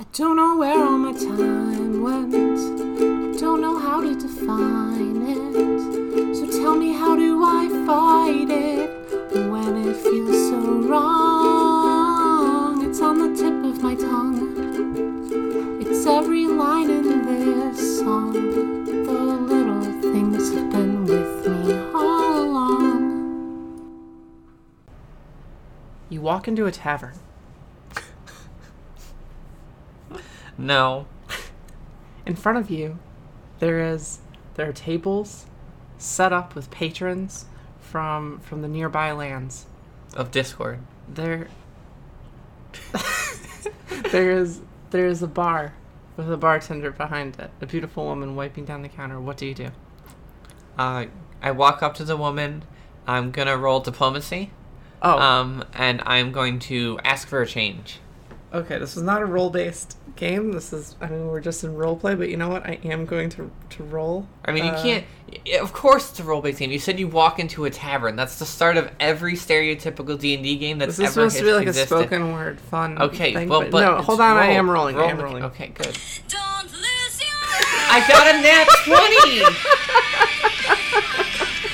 I don't know where all my time went. I don't know how to define it. So tell me, how do I fight it when it feels so wrong? It's on the tip of my tongue. It's every line in this song. The little things have been with me all along. You walk into a tavern. No. In front of you, there is there are tables set up with patrons from from the nearby lands. Of Discord. There there is there is a bar with a bartender behind it. A beautiful woman wiping down the counter. What do you do? Uh, I walk up to the woman. I'm gonna roll diplomacy. Oh, Um, and I'm going to ask for a change. okay. This is not a role based game. This is I mean we're just in role play, but you know what? I am going to to roll. I mean, you Uh, can't. Of course, it's a role-based game. You said you walk into a tavern. That's the start of every stereotypical D and D game that's This is ever supposed to be like a existed. spoken word fun. Okay, thing, well, but no, hold on. I am rolling. I am rolling. Okay, good. Don't lose your I got a nat twenty.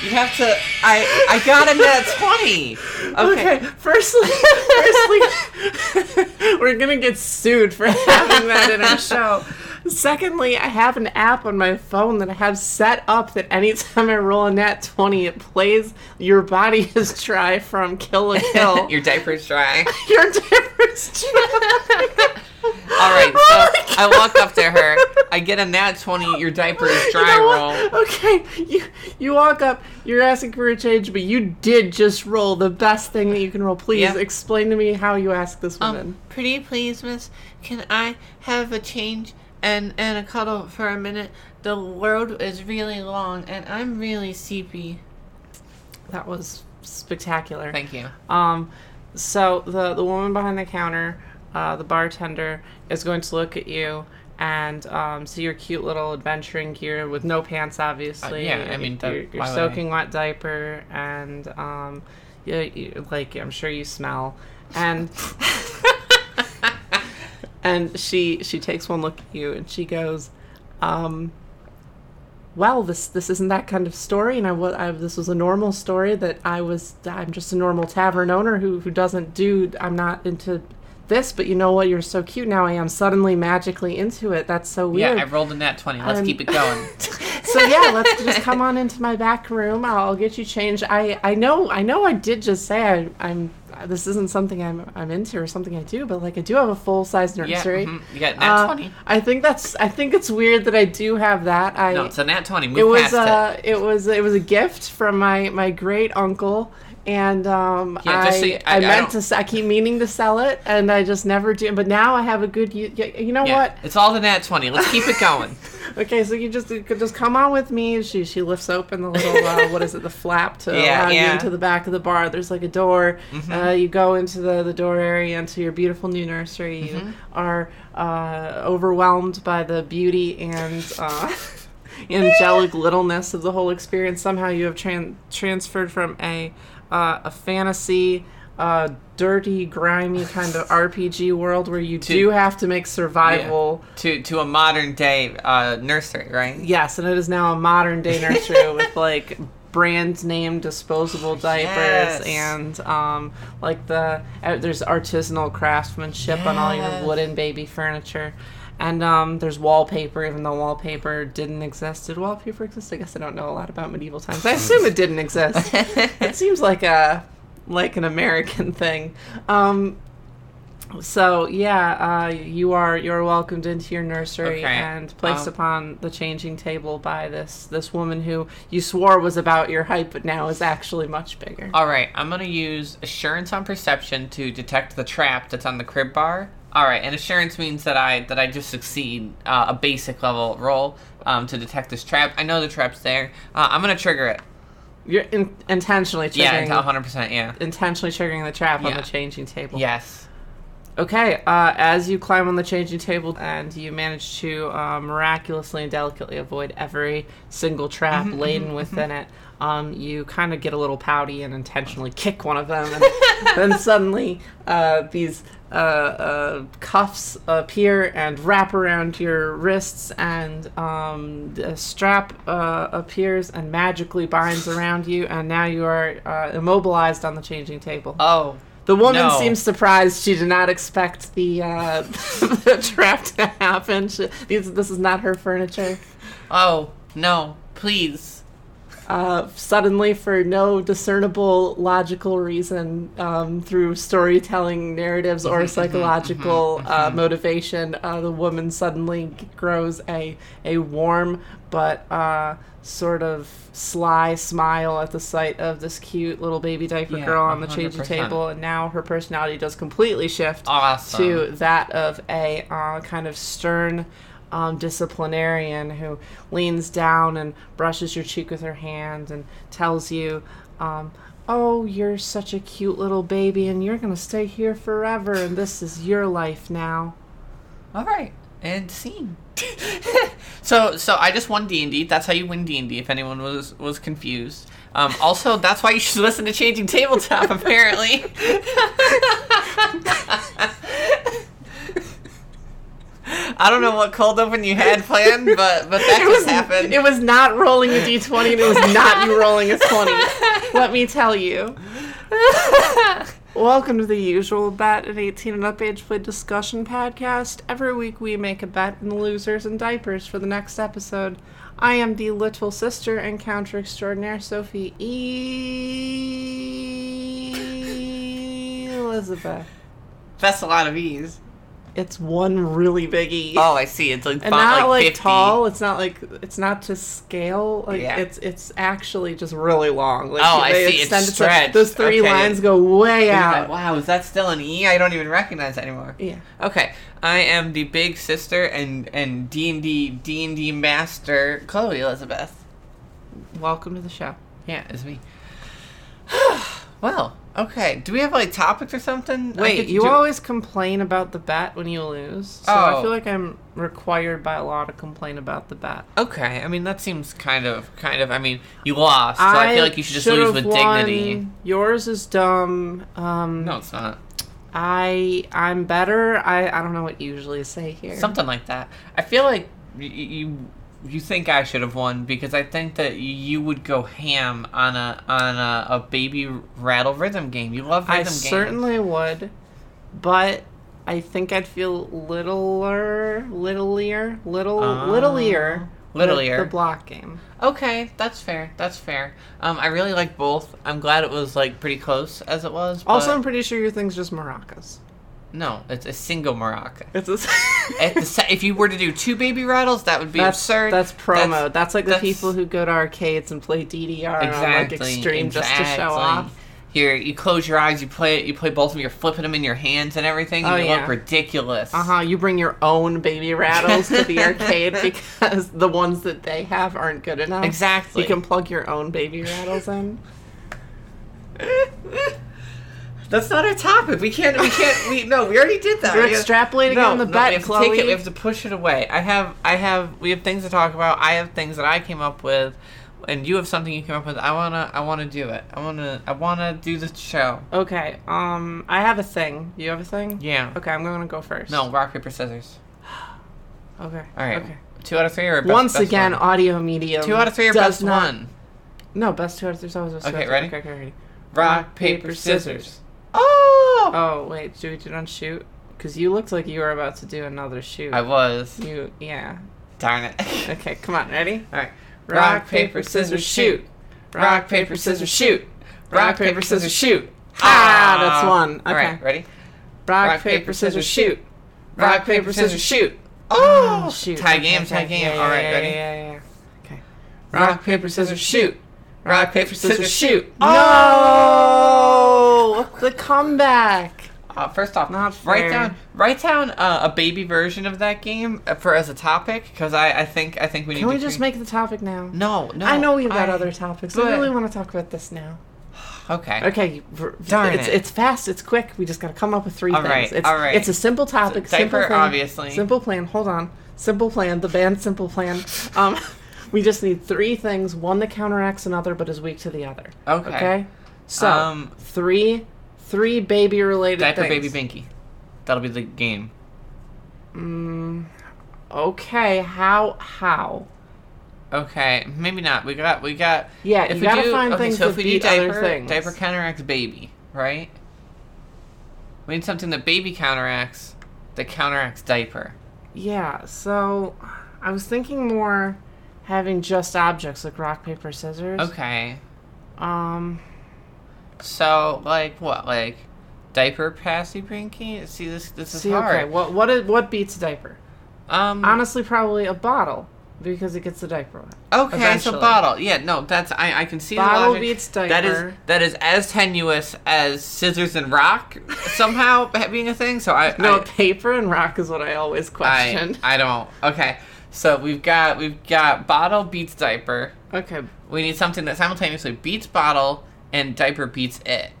you have to. I I got a nat twenty. Okay, Okay. firstly, firstly, we're gonna get sued for having that in our show. Secondly, I have an app on my phone that I have set up that anytime I roll a nat 20, it plays Your Body is Dry from Kill a Kill. Your diaper's dry. Your difference All right, so I walk up to her. I get a nat twenty. Your diaper is dry. You know roll. Okay, you you walk up, you're asking for a change, but you did just roll the best thing that you can roll. Please Yeah. explain to me how you ask this woman. Um, pretty please, miss. Can I have a change and and a cuddle for a minute? The road is really long and I'm really sleepy. that was spectacular. Thank you. Um, so the the woman behind the counter, uh, the bartender, is going to look at you and um, see your cute little adventuring gear with no pants, obviously. Uh, yeah, I mean, that- your, would I? soaking wet diaper, and um, yeah, you, like I'm sure you smell, and and she she takes one look at you and she goes, um, well, this this isn't that kind of story, and I, I this was a normal story that I was I'm just a normal tavern owner who who doesn't do I'm not into this, but you know what? You're so cute now. I am suddenly magically into it. That's so weird. Yeah, I rolled a nat twenty. Let's Um, keep it going. so yeah, let's just come on into my back room. I'll get you changed. I I know I know I did just say I, I'm this isn't something I'm I'm into or something I do, but like I do have a full size yeah, nursery. mhm, you got nat Uh, twenty. I think that's I think it's weird that I do have that. I No, it's a nat twenty. Move it was past uh it. was it was a gift from my my great uncle and um Yeah, I, just so you- I- I, I meant don't- to I keep meaning to sell it and I just never do but now I have a good you, you know. Yeah, what it's all the nat twenty. Let's keep it going. okay so you just you could just come on with me she she lifts open the little uh, what is it the flap to Yeah, allow you into the back of the bar there's like a door Mm-hmm. uh, you go into the the door area into your beautiful new nursery Mm-hmm. you are uh, overwhelmed by the beauty and uh, angelic littleness of the whole experience. Somehow you have tran- transferred from a uh, a fantasy, uh, dirty, grimy kind of RPG world where you do have to make survival. to to a modern day uh, nursery, right? Yes, and it is now a modern day nursery with like brand name disposable diapers Yes. and um, like the uh, there's artisanal craftsmanship on all your wooden baby furniture. And um, there's wallpaper, even though wallpaper didn't exist. Did wallpaper exist? I guess I don't know a lot about medieval times. I assume it didn't exist. it seems like a like an American thing. Um, so yeah, uh, you are you're welcomed into your nursery Okay, and placed um, upon the changing table by this this woman who you swore was about your height, but now is actually much bigger. All right, I'm gonna use assurance on perception to detect the trap that's on the crib bar. All right, and assurance means that I that I just succeed uh, a basic level roll um, to detect this trap. I know the trap's there. Uh, I'm gonna trigger it. You're in, intentionally triggering Yeah, 100. percent Yeah. intentionally triggering the trap on Yeah. the changing table. Yes. Okay, uh, as you climb on the changing table and you manage to uh, miraculously and delicately avoid every single trap laden within it, um, you kind of get a little pouty and intentionally kick one of them, and then suddenly uh, these uh, uh, cuffs appear and wrap around your wrists, and um, a strap uh, appears and magically binds around you, and now you are uh, immobilized on the changing table. Oh. The woman No. seems surprised. She did not expect the, uh, the trap to happen. She, these, this is not her furniture. Oh, no. Please. Uh, suddenly, for no discernible logical reason, um, through storytelling narratives or psychological uh, motivation, uh, the woman suddenly grows a a warm but uh, sort of sly smile at the sight of this cute little baby diaper Yeah, girl on the changing 100%. table, and now her personality does completely shift Awesome. to that of a uh, kind of stern um, disciplinarian who leans down and brushes your cheek with her hand and tells you, um, Oh, you're such a cute little baby, and you're gonna stay here forever, and this is your life now. All right, and scene. so, so I just won D and D. That's how you win D and D. If anyone was was confused. Um, also, that's why you should listen to Changing Tabletop. Apparently. I don't know what cold open you had planned, but but that It just was, happened. it was not rolling a d20, and it was not you rolling a 20. Let me tell you. Welcome to the usual Bet at 18 and Up Age Play discussion podcast. Every week we make a bet in the losers and diapers for the next episode. I am the little sister and counter extraordinaire Sophie E. Elizabeth. That's a lot of E's. It's one really big E. Oh, I see. It's like and not like, 50. tall. It's not like it's not to scale. Like Yeah. it's it's actually just really long. Like, Oh, I see. It's extend it stretched. Those three Okay. lines go way out. Wow, is that still an E? I don't even recognize anymore. Yeah. Okay, I am the big sister and and D and D D and D master Chloe Elizabeth. Welcome to the show. Yeah, it's me. well, okay. Do we have like topics or something? I Wait, you do- always complain about the bat when you lose. So I Oh. feel like I'm required by a law to complain about the bat. Okay, I mean that seems kind of kind of. I mean, you lost, so I, feel like you should just lose with dignity. Yours is dumb. Um, No, it's not. I I'm better. I I don't know what you usually say here. Something like that. I feel like you you think I should have won because I think that you would go ham on a on a, a baby rattle rhythm game. You love rhythm I games. certainly would, but I think I'd feel littler, littlier, little, Oh. littlier, Littlier. the block game. Okay, that's fair. That's fair. Um, I really like both. I'm glad it was like pretty close as it was. But Also, I'm pretty sure your thing's just maracas. No, it's a single maraca. It's a. At the if you were to do two baby rattles, that would be that's absurd. That's promo. That's, like the people who go to arcades and play DDR on like exactly extreme just to show off. Here, you close your eyes, you play it, you play both of them, you're flipping them in your hands and everything, and Oh, you yeah. look ridiculous. Uh huh. You bring your own baby rattles to the arcade because the ones that they have aren't good enough. Exactly. You can plug your own baby rattles in. That's not our topic. We can't. We can't. We no. We already did that. You're extrapolating no, on the no, bet, we have to Chloe. take it. We have to push it away. I have. I have. We have things to talk about. I have things that I came up with, and you have something you came up with. I wanna. I wanna do it. I wanna. I wanna do the show. Okay. Um, I have a thing. You have a thing? Yeah. Okay, I'm gonna go first. No. Rock paper scissors. Okay. All right. Okay. Two out of three or best, Once best again, one? audio medium. Two out of three or best not- one. No, best two out of three is always best Okay, ready? Okay, okay, ready. Rock paper scissors. Oh! Oh, wait. Do we do not shoot? Because you looked like you were about to do another shoot. I was. You, yeah. Darn it. Okay, come on. Ready? All right. Rock, paper, scissors, shoot. Rock, paper, scissors, shoot. Rock, paper, scissors, shoot. Ah, that's one. Okay. All right, ready? Rock, paper, scissors, shoot. Rock, paper, scissors, shoot. Oh, shoot. Tie game, tie game. Yeah, All right, yeah, ready? Yeah, yeah, yeah. Okay. Rock, paper, scissors, shoot. Rock, paper, scissors, shoot. No! The comeback. Uh, first off, Not write down write down uh, a baby version of that game uh, for as a topic because I, I think I think we need. Can we to just make the topic now? No, no. I know we've got I- other topics. I really want to talk about this now. Okay. Okay, Darn it's, it. it's fast. It's quick. We just got to come up with three All things. right, It's, all right. It's a simple topic. So, simple diaper, plan, obviously. Simple plan. Hold on. Simple plan. The band Simple Plan. Um, we just need three things. One that counteracts another, but is weak to the other. Okay. Okay. So Um, three, three baby related Diaper things. baby binky. That'll be the game. Okay. How? How? Okay, maybe not. We got we got. Yeah, if you we gotta do, find okay, things so if we do diaper, things. diaper counteracts baby, right? We need something that baby counteracts that counteracts diaper. Yeah. So I was thinking more having just objects like rock paper scissors. Okay, Um. So like what, like diaper passy binky? See this this is See, hard. okay, what what is, what beats a diaper? um, Honestly, probably a bottle because it gets the diaper wet. okay, eventually. so bottle. Yeah, no, that's I I can see the Bottle logic. beats That is diaper. That is that is as tenuous as scissors and rock somehow being a thing. So I No, I, paper and rock is what I always I, question. I don't. Okay, so we've got we've got bottle beats diaper. okay, We need something that simultaneously beats bottle and diaper beats it.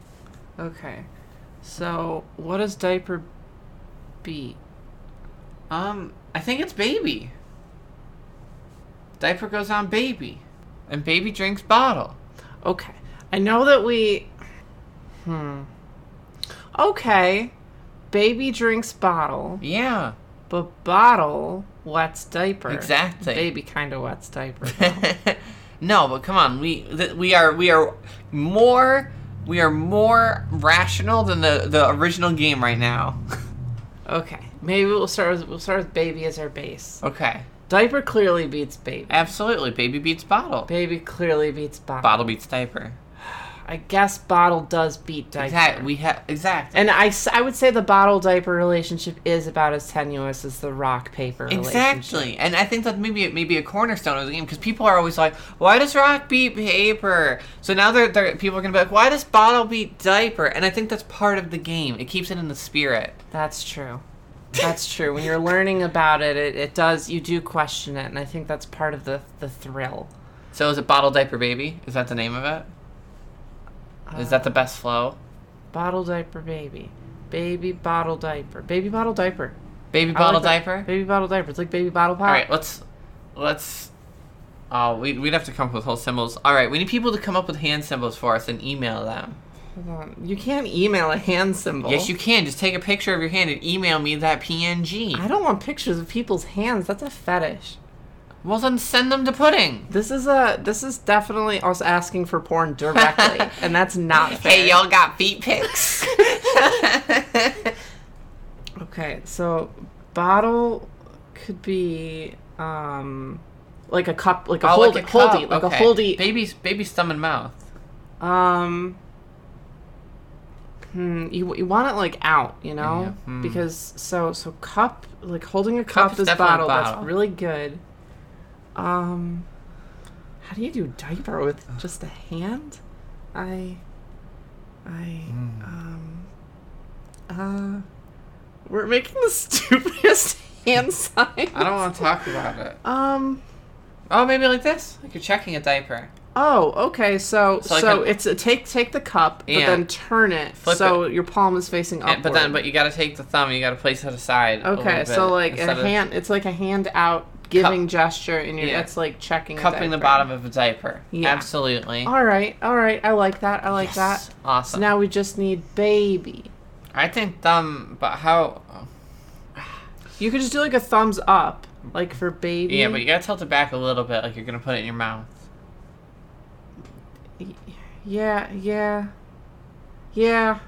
okay. So what does diaper beat? Um, I think it's baby. Diaper goes on baby, and baby drinks bottle. Okay, I know that we. Hmm. Okay, baby drinks bottle, Yeah, but bottle wets diaper. Exactly. Baby kind of wets diaper. no, but come on, we th- we are we are more we are more rational than the the original game right now. okay, maybe we'll start with we'll start with baby as our base. okay, Diaper clearly beats baby. absolutely, baby beats bottle. Baby clearly beats bottle. Bottle beats diaper. I guess bottle does beat diaper. Exactly. We have exactly. And I, I would say the bottle diaper relationship is about as tenuous as the rock paper. Exactly, and I think that maybe it may be a cornerstone of the game because people are always like, "Why does rock beat paper?" So now they're, they're people are gonna be like, "Why does bottle beat diaper?" And I think that's part of the game. It keeps it in the spirit. That's true. That's true. When you're learning about it, it, it does, you do question it. And I think that's part of the, the thrill. So is it bottle diaper baby? Is that the name of it? Is that the best flow? Bottle diaper baby. Baby bottle diaper. Baby bottle diaper. Baby I like bottle diaper. Baby bottle diaper. It's like baby bottle pop. All right, let's let's. Oh, we we'd have to come up with whole symbols. All right, we need people to come up with hand symbols for us and email them. Hold on. You can't email a hand symbol. Yes, you can. Just take a picture of your hand and email me that PNG. I don't want pictures of people's hands. That's a fetish. Well, then send them to pudding. This is a this is definitely us asking for porn directly, and that's not fair. Hey, y'all got feet pics? Okay, so bottle could be um like a cup, like a Oh, holdy, like a cup. holdy, like okay. a holdy. Baby's baby's thumb and mouth. Um. Hmm. You you want it like out, you know, Yeah, hmm. because so so cup like holding a cup, is is definitely bottle. bottle. That's really good. Um. How do you do diaper with just a hand? I. I. Hmm. Um. Uh. We're making the stupidest hand sign. I don't want to talk about it. Um. Oh, maybe like this. Like you're checking a diaper. Oh, okay. So So so, a- it's a take take the cup, but then turn it so your palm is facing upward. And, but then, but you got to take the thumb. You got to place it aside. okay, so like a hand, it's like a hand out giving gesture, and you're Yeah. that's like checking. cupping the bottom of a diaper. Yeah. Absolutely. All right, all right. I like that. I like Yes. that. So Awesome. now we just need baby. I think thumb, but how? You could just do like a thumbs up, like for baby. Yeah, but you gotta tilt it back a little bit, like you're gonna put it in your mouth. yeah, yeah, yeah.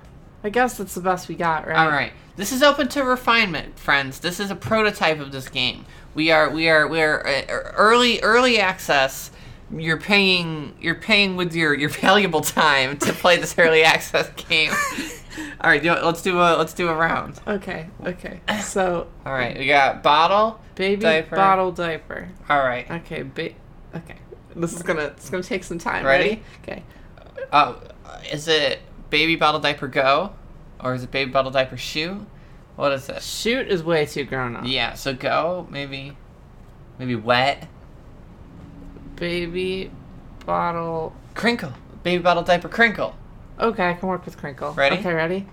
I guess that's the best we got, right? All right. This is open to refinement, friends. This is a prototype of this game. We are we are we are uh, early early access. You're paying you're paying with your your valuable time to play this early access game. All right, do, let's do a let's do a round. Okay, okay. So All right, we got bottle. baby Diaper. bottle diaper. All right. Okay, ba- okay. This is gonna it's gonna take some time. Ready? Ready? Okay. Uh, is it baby bottle diaper go, or is it baby bottle diaper shoe? What is this? Shoot is way too grown up. Yeah, so go maybe, maybe wet Baby bottle. crinkle. Baby bottle diaper crinkle. Okay, I can work with crinkle. Ready? Okay, ready?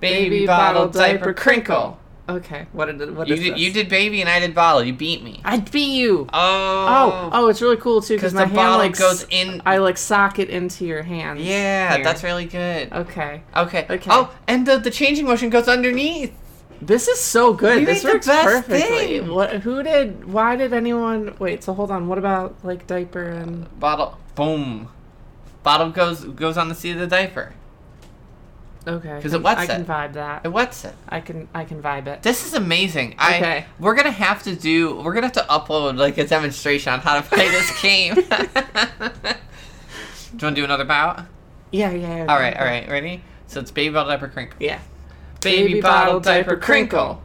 Baby, bottle, diaper, crinkle. Okay, what did what You is did, this? you did baby and I did bottle. You beat me. I beat you. Oh. Oh, oh, it's really cool too Because the hand bottle like goes in. I like sock it into your hand. yeah, here. that's really good. Okay. Okay. Okay. Oh, and the, the changing motion goes underneath. This is so good. We this made the works best perfectly. thing. What? Who did? Why did anyone? Wait. So hold on. What about like diaper and? Bottle. Boom. Bottle goes goes on the seat of the diaper. Okay. Because it wets I it. I can vibe that. It wets it. I can. I can vibe it. This is amazing. I Okay. we're gonna have to do. We're gonna have to upload like a demonstration on how to play this game. do you want to do another bout? Yeah. Yeah. yeah All right. All right. Ready? So it's baby bottle diaper crinkle. Yeah. Baby, bottle, diaper crinkle. crinkle.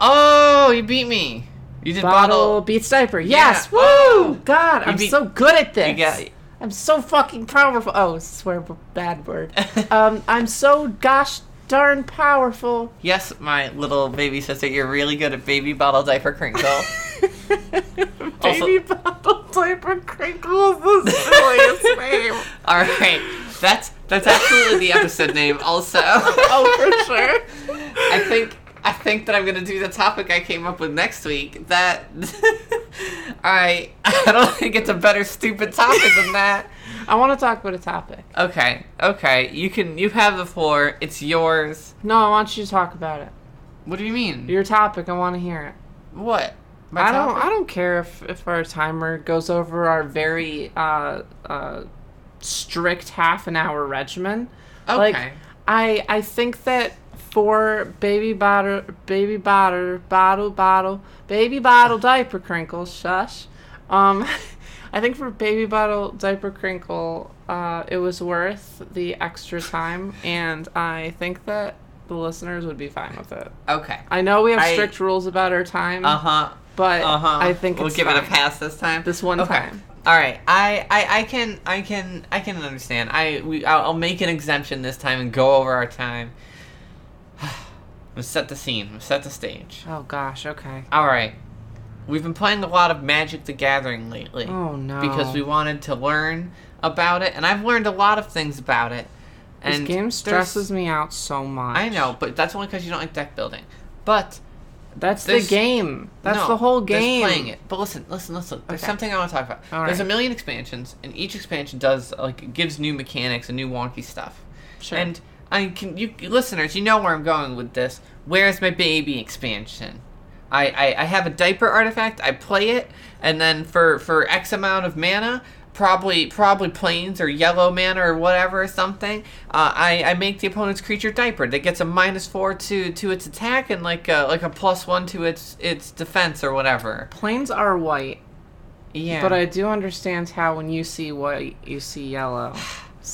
Oh, you beat me. You did Bottle, bottle. beats diaper. Yes. Yeah. Woo! Oh. God, You I'm beat- so good at this. Got. I'm so fucking powerful. Oh, swear bad word. um, I'm so gosh darn powerful. Yes, my little baby sister, you're really good at baby bottle diaper crinkle. Baby bottle diaper crinkle is the silliest name. All right, that's that's absolutely the episode name. Also, Oh, for sure. I think I think that I'm gonna do the topic I came up with next week. That I I don't think it's a better stupid topic than that. I want to talk about a topic. Okay, okay, you can you have the floor. It's yours. No, I want you to talk about it. What do you mean? Your topic. I want to hear it. what? My I don't. I don't care if if our timer goes over our very uh uh strict half an hour regimen. Okay. Like I I think that for baby bottle baby bottle bottle bottle baby bottle diaper crinkle shush. Um I think for baby bottle diaper crinkle uh it was worth the extra time and I think that the listeners would be fine with it. okay. I know we have I- strict rules about our time, Uh huh. but Uh huh. I think we'll give it a pass this time. This one Okay. time. All right. I, I I can I can I can understand. I we I'll, I'll make an exemption this time and go over our time. Let's set the scene. Let's set the stage. Oh gosh, okay. All right. We've been playing a lot of Magic the Gathering lately Oh no. because we wanted to learn about it, and I've learned a lot of things about it. And this game stresses me out so much. I know, but that's only because you don't like deck building. But That's the game. That's No, the whole there's game. playing it. But listen, listen, listen. There's Okay. something I want to talk about. All There's a million expansions, and each expansion does like gives new mechanics and new wonky stuff. Sure. And I can you listeners, you know where I'm going with this. Where's my baby expansion? I, I, I have a diaper artifact. I play it, and then for for X amount of mana, probably probably plains or yellow mana or whatever or something. Uh, I, I make the opponent's creature diaper that gets a minus four to to its attack and like a, like a plus one to its its defense or whatever. Plains are white, Yeah. but I do understand how when you see white, you see yellow.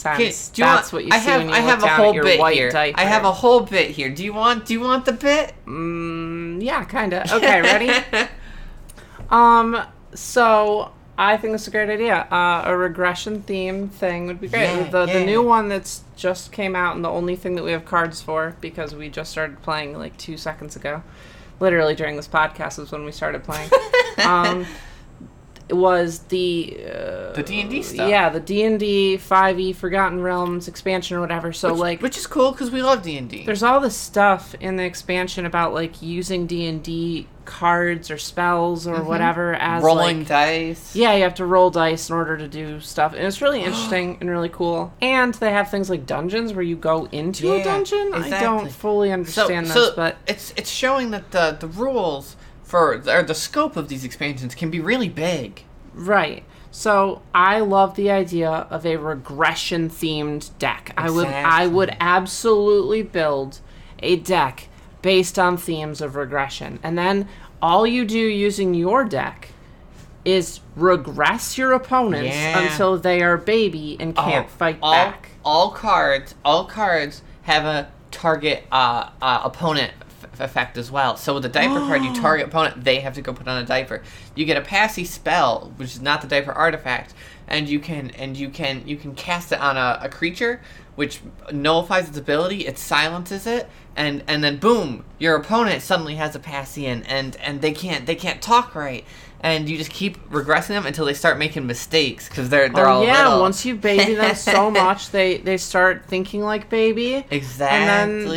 Okay, Sense. do you That's want, what you I see have when you I look have a down whole at your bit white here. diaper. I have a whole bit here. Do you want do you want the bit? Mm, yeah, kind of. Okay, ready? um, so I think it's a great idea. Uh, a regression theme thing would be great. Yeah, the the new one that's just came out and the only thing that we have cards for because we just started playing like two seconds ago, literally during this podcast is when we started playing. um, was the uh, The D&D stuff. Yeah, the D and D five E Forgotten Realms expansion or whatever. So which, like which is cool because we love D and D. there's all this stuff in the expansion about like using D and D cards or spells or whatever as Mm-hmm. rolling like dice. yeah, you have to roll dice in order to do stuff, and it's really interesting and really cool. And they have things like dungeons where you go into a Yeah, dungeon. I don't fully understand so this, but it's it's showing that the the rules for or the scope of these expansions can be really big. right. So I love the idea of a regression themed deck. I would I would absolutely build a deck based on themes of regression. And then all you do using your deck is regress your opponents Yeah. until they are baby and can't fight all, back. All cards, all cards have a target uh, uh, opponent f- effect as well. So with the diaper card, you target opponent, they have to go put on a diaper. You get a passy spell, which is not the diaper artifact, and you can and you can you can cast it on a, a creature which nullifies its ability. It silences it, and and then boom, your opponent suddenly has a pass in, and and they can't they can't talk right. And you just keep regressing them until they start making mistakes because they're they're oh all yeah, little. once you baby them so much, they they start thinking like baby. exactly. And then,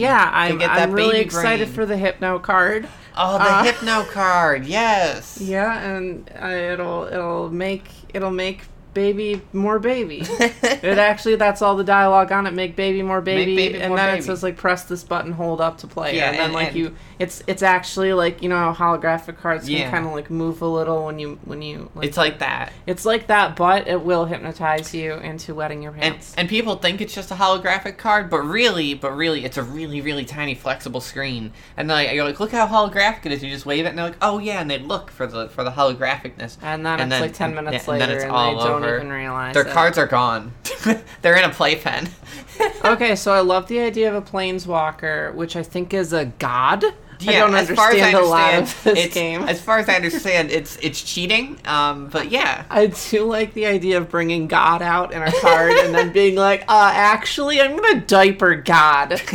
yeah, I'm, I'm really excited brain. for the Hypno card. Oh, the Uh, hypno card, yes. Yeah, and uh, it'll it'll make it'll make baby more baby. it actually that's all the dialogue on it. Make baby more baby, baby and more then baby. it says like press this button, hold up to play. Yeah, and then and- like and- you, it's it's actually like you know how holographic cards Yeah. can kind of like move a little when you when you. Like, It's like that. it's like that, but it will hypnotize you into wetting your pants. and people think it's just a holographic card, but really, but really, it's a really, really tiny flexible screen. And then like, you're like, look how holographic it is. You just wave it, and they're like, oh yeah, and they look for the for the holographicness. And then and it's then- like ten minutes and later, then it's and all they don't even realize Their it. cards are gone. they're in a playpen. okay, so I love the idea of a planeswalker, which I think is a god. I don't as far as understand, I a lot understand, of this it's, game. As far as I understand, it's it's cheating. Um, but yeah. I do like the idea of bringing God out in a card and then being like, uh, actually, I'm gonna diaper God.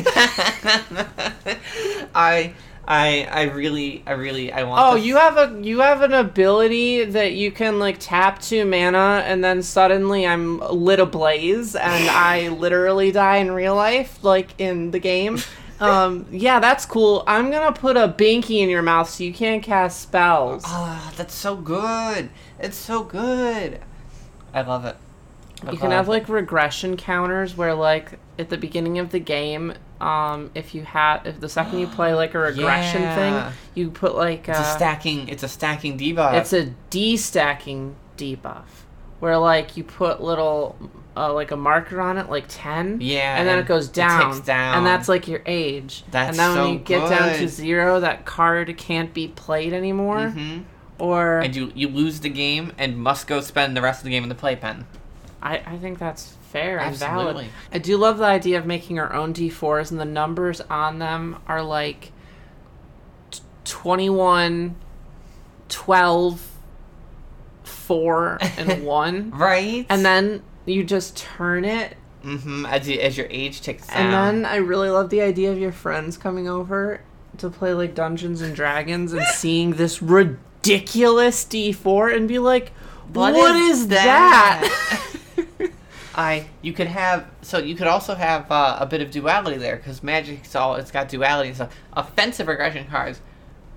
I I I really I really I want. Oh, this- you have a you have an ability that you can like tap two mana and then suddenly I'm lit ablaze and I literally die in real life, like in the game. Um, yeah, that's cool. I'm gonna put a binky in your mouth so you can't cast spells. Ah, that's so good. It's so good. I love it. You can have like regression counters where like at the beginning of the game, um, if you have if the second you play like a regression Yeah. thing, you put like It's uh, a stacking. It's a stacking debuff. it's a de-stacking debuff where like you put little uh, like a marker on it like 10 Yeah, and then and it goes down, ticks down. and that's like your age That's and then so when you get down to zero that card can't be played anymore Mhm. or And you you lose the game and must go spend the rest of the game in the playpen. I, I think that's fair and valid. I do love the idea of making our own D4s, and the numbers on them are like t- 21, 12, 4, and 1. Right. And then you just turn it. Mm-hmm. as you, as your age ticks down. And then I really love the idea of your friends coming over to play like Dungeons and Dragons and seeing this ridiculous D4 and be like, What what is is, that? I you could have so you could also have uh, a bit of duality there because magic's all it's got duality and stuff. Offensive regression cards,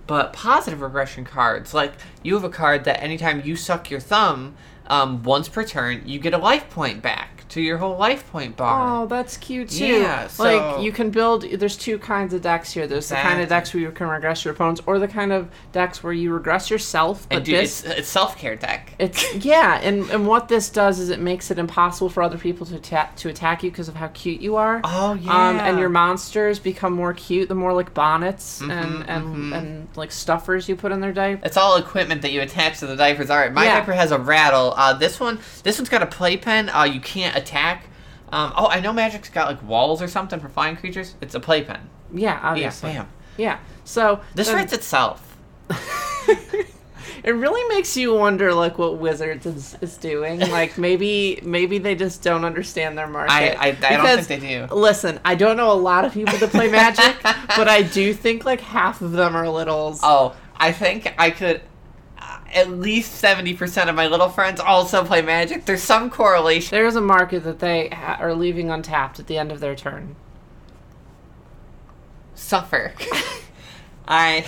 but positive regression cards like you have a card that anytime you suck your thumb, um, once per turn you get a life point back to your whole life point bar. Oh, that's cute too. Yeah, so- like you can build. There's two kinds of decks here. There's the kind of decks where you can regress your opponents, or the kind of decks where you regress yourself. But and dude, this, it's it's self care deck. it's yeah, and and what this does is it makes it impossible for other people to attack to attack you because of how cute you are. Oh yeah. Um, and your monsters become more cute the more like bonnets and Mhm, and mhm. and like stuffers you put in their diaper. It's all equipment that you attach to the diapers. All right, my Yeah. diaper has a rattle. Uh, this one, this one's got a playpen. Uh, you can't attack. Um, oh, I know Magic's got like walls or something for flying creatures. It's a playpen. Yeah, Yeah, obviously. bam. Yeah. So This then- writes itself. it really makes you wonder like what wizards is, is doing like maybe maybe they just don't understand their market I- I- I don't think they do. listen i don't know a lot of people that play magic but i do think like half of them are littles Oh, I think I could. At least seventy percent of my little friends also play Magic. There's some correlation. there's a market that they ha- are leaving untapped at the end of their turn Suffer. I.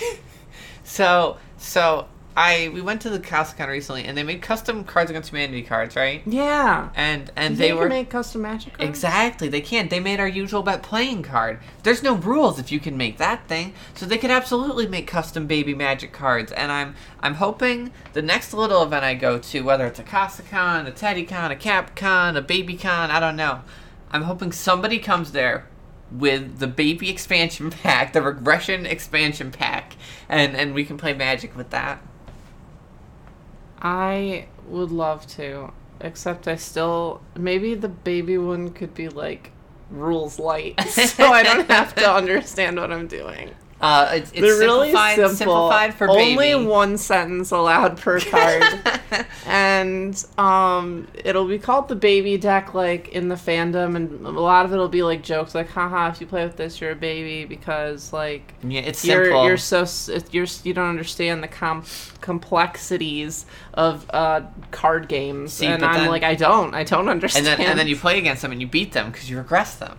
So so I we went to the Costco recently and they made custom Cards Against Humanity cards, right? yeah And and they think were make custom magic cards? Exactly, they can't. They made our usual bet playing card. There's no rules if you can make that thing, so they could absolutely make custom baby magic cards. And I'm I'm hoping the next little event I go to, whether it's a CasaCon, a TeddyCon, a CapCon, a BabyCon, I don't know. I'm hoping somebody comes there with the baby expansion pack, the regression expansion pack, and and we can play Magic with that. I would love to except i still maybe the baby one could be like rules light so i don't have to understand what i'm doing Uh, it's it's They're really simplified, simple. simplified for Only baby. one sentence allowed per card, and um, it'll be called the baby deck, like in the fandom, and a lot of it'll be like jokes, like "haha, if you play with this, you're a baby," because like yeah, it's you're simple. you're so you're you don't understand the com- complexities of uh, card games, See, and I'm then- like, I don't, I don't and understand. then and then you play against them and you beat them because you regress them.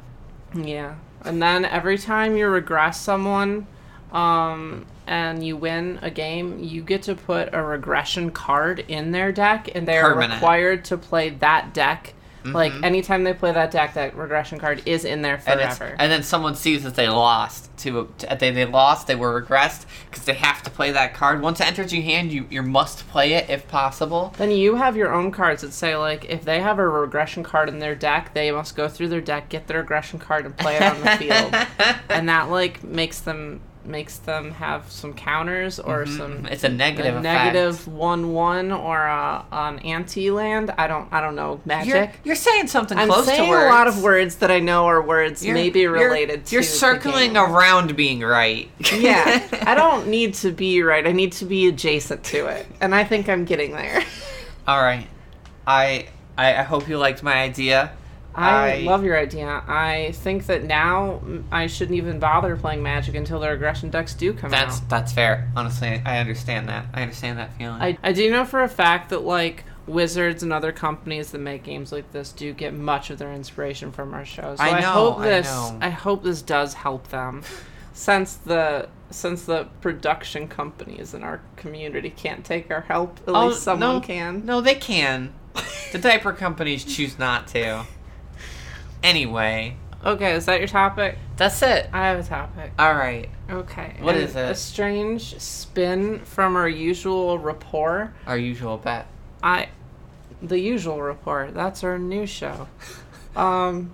Yeah. And then every time you regress someone um, and you win a game, you get to put a regression card in their deck, and they are Permanent. required to play that deck. Like anytime they play that deck, that regression card is in there Mm-hmm. And, forever. and then someone sees that they lost to, to they, they lost they were regressed because they have to play that card once it enters your hand you you must play it if possible then you have your own cards that say like if they have a regression card in their deck, they must go through their deck, get their regression card, and play it on the field. and that like makes them makes them have some counters or mm-hmm. some it's a negative a effect. negative one one or a, an anti land. I don't I don't know magic. you're, you're saying something close. I'm close saying to words a lot of words that I know are words You're- maybe you're- related to. you're circling around being right Yeah, I don't need to be right. I need to be adjacent to it, and I think I'm getting there. all right I, I i hope you liked my idea I, I- love your idea. I think that now I shouldn't even bother playing Magic until their aggression decks do come that's out. that's fair honestly i understand that i understand that feeling I, I do know for a fact that like Wizards and other companies that make games like this do get much of their inspiration from our show. So I I, know, hope I this know. hope this does help them. Since the since the production companies in our community can't take our help, at Oh, least someone no, can. No, they can. the diaper companies choose not to. Anyway, Okay, is that your topic? that's it. I have a topic. All right. Okay. What and is it? A strange spin from our usual rapport. Our usual bet. I, the usual report. That's our new show. Um.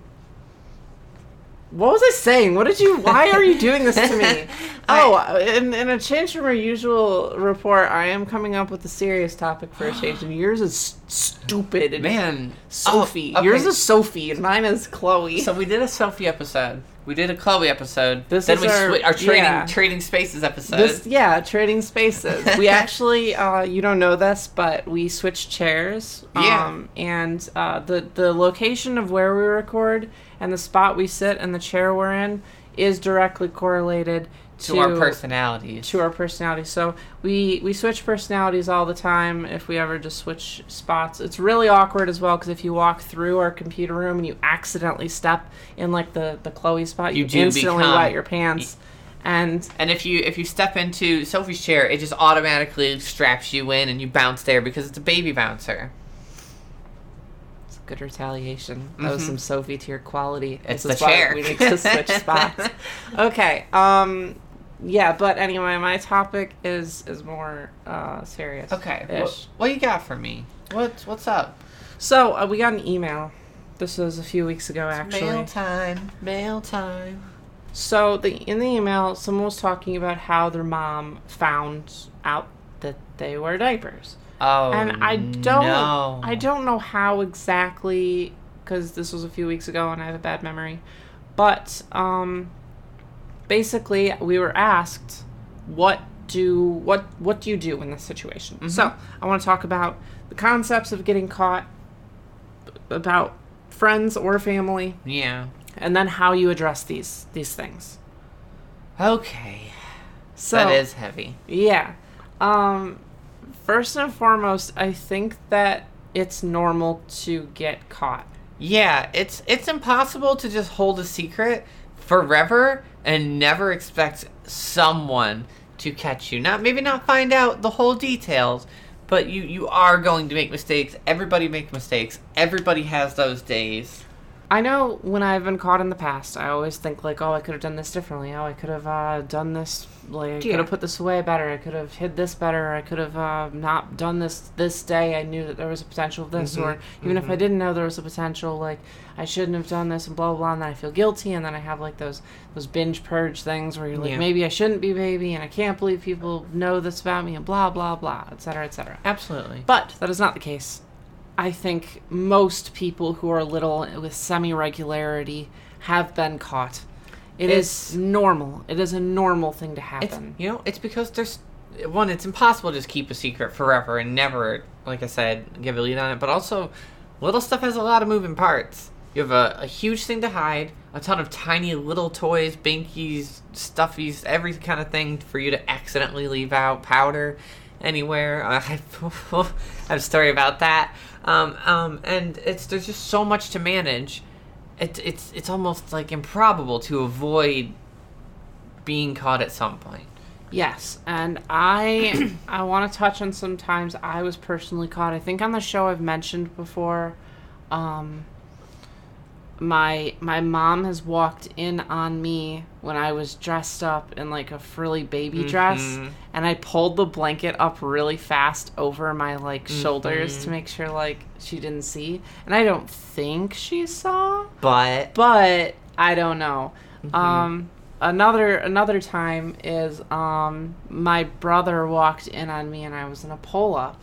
What was I saying? What did you? Why are you doing this to me? Oh, in, in a change from our usual report, I am coming up with a serious topic for a change, and yours is stupid. And Man, Sophie. Oh, okay. Yours is Sophie, and mine is Chloe. So we did a Sophie episode. We did a Chloe episode. This then is we our- swi- our trading yeah. trading spaces episode. This, yeah, trading spaces. We actually, uh, you don't know this, but we switched chairs. Yeah. Um, and uh, the the location of where we record and the spot we sit and the chair we're in is directly correlated to, to our personalities. to our personality. So we we switch personalities all the time. If we ever just switch spots, it's really awkward as well because if you walk through our computer room and you accidentally step in like the the Chloe spot, You you, do instantly wet your pants. And And if you if you step into Sophie's chair, it just automatically straps you in and you bounce there because it's a baby bouncer. It's good retaliation. That was Mhm. some Sophie tier quality. It's the chair. We need to switch spots. Okay. Um. Yeah, but anyway, my topic is is more uh, serious. Okay. What, what you got for me? What's what's up? So uh, we got an email. This was a few weeks ago, actually. Mail time. Mail time. So the in the email, someone was talking about how their mom found out that they wear diapers. Oh. and I don't No. I don't know how exactly because this was a few weeks ago and I have a bad memory. But um basically we were asked what do what what do you do in this situation? So, I want to talk about the concepts of getting caught about friends or family Yeah. and then how you address these these things. Okay. So that is heavy. Yeah. Um first and foremost, I think that it's normal to get caught. Yeah, it's it's impossible to just hold a secret forever and never expect someone to catch you. Not maybe not find out the whole details, but you you are going to make mistakes. Everybody makes mistakes. Everybody has those days. I know when I've been caught in the past, I always think like, oh, I could have done this differently. Oh, I could have uh, done this like I Yeah. could have put this away better. I could have hid this better. I could have uh, not done this this day. I knew that there was a potential of this, or even if I didn't know there was a potential, like I shouldn't have done this, and blah blah. blah and then I feel guilty, and then I have like those those binge purge things where you're like, Yeah. maybe I shouldn't be baby, and I can't believe people know this about me, and blah blah blah, etc. etc. Absolutely. But that is not the case. I think most people who are little with semi regularity have been caught. It is normal. It is a normal thing to It's happen. you know, it's because there's one, it's impossible to just keep a secret forever and never, like I said, give a lead on it. But also, little stuff has a lot of moving parts. You have a, a huge thing to hide, a ton of tiny little toys, binkies, stuffies, every kind of thing for you to accidentally leave out, powder anywhere. I have a story about that. Um, um, and it's there's just so much to manage. It, it's it's almost like improbable to avoid being caught at some point. Yes, and I I want to touch on some times I was personally caught. I think on the show I've mentioned before, um, my my mom has walked in on me when I was dressed up in like a frilly baby dress, Mhm. and I pulled the blanket up really fast over my like shoulders Mhm. to make sure like she didn't see, and I don't think she saw But but I don't know. Mm-hmm. Um, another another time is um, my brother walked in on me and I was in a pull up,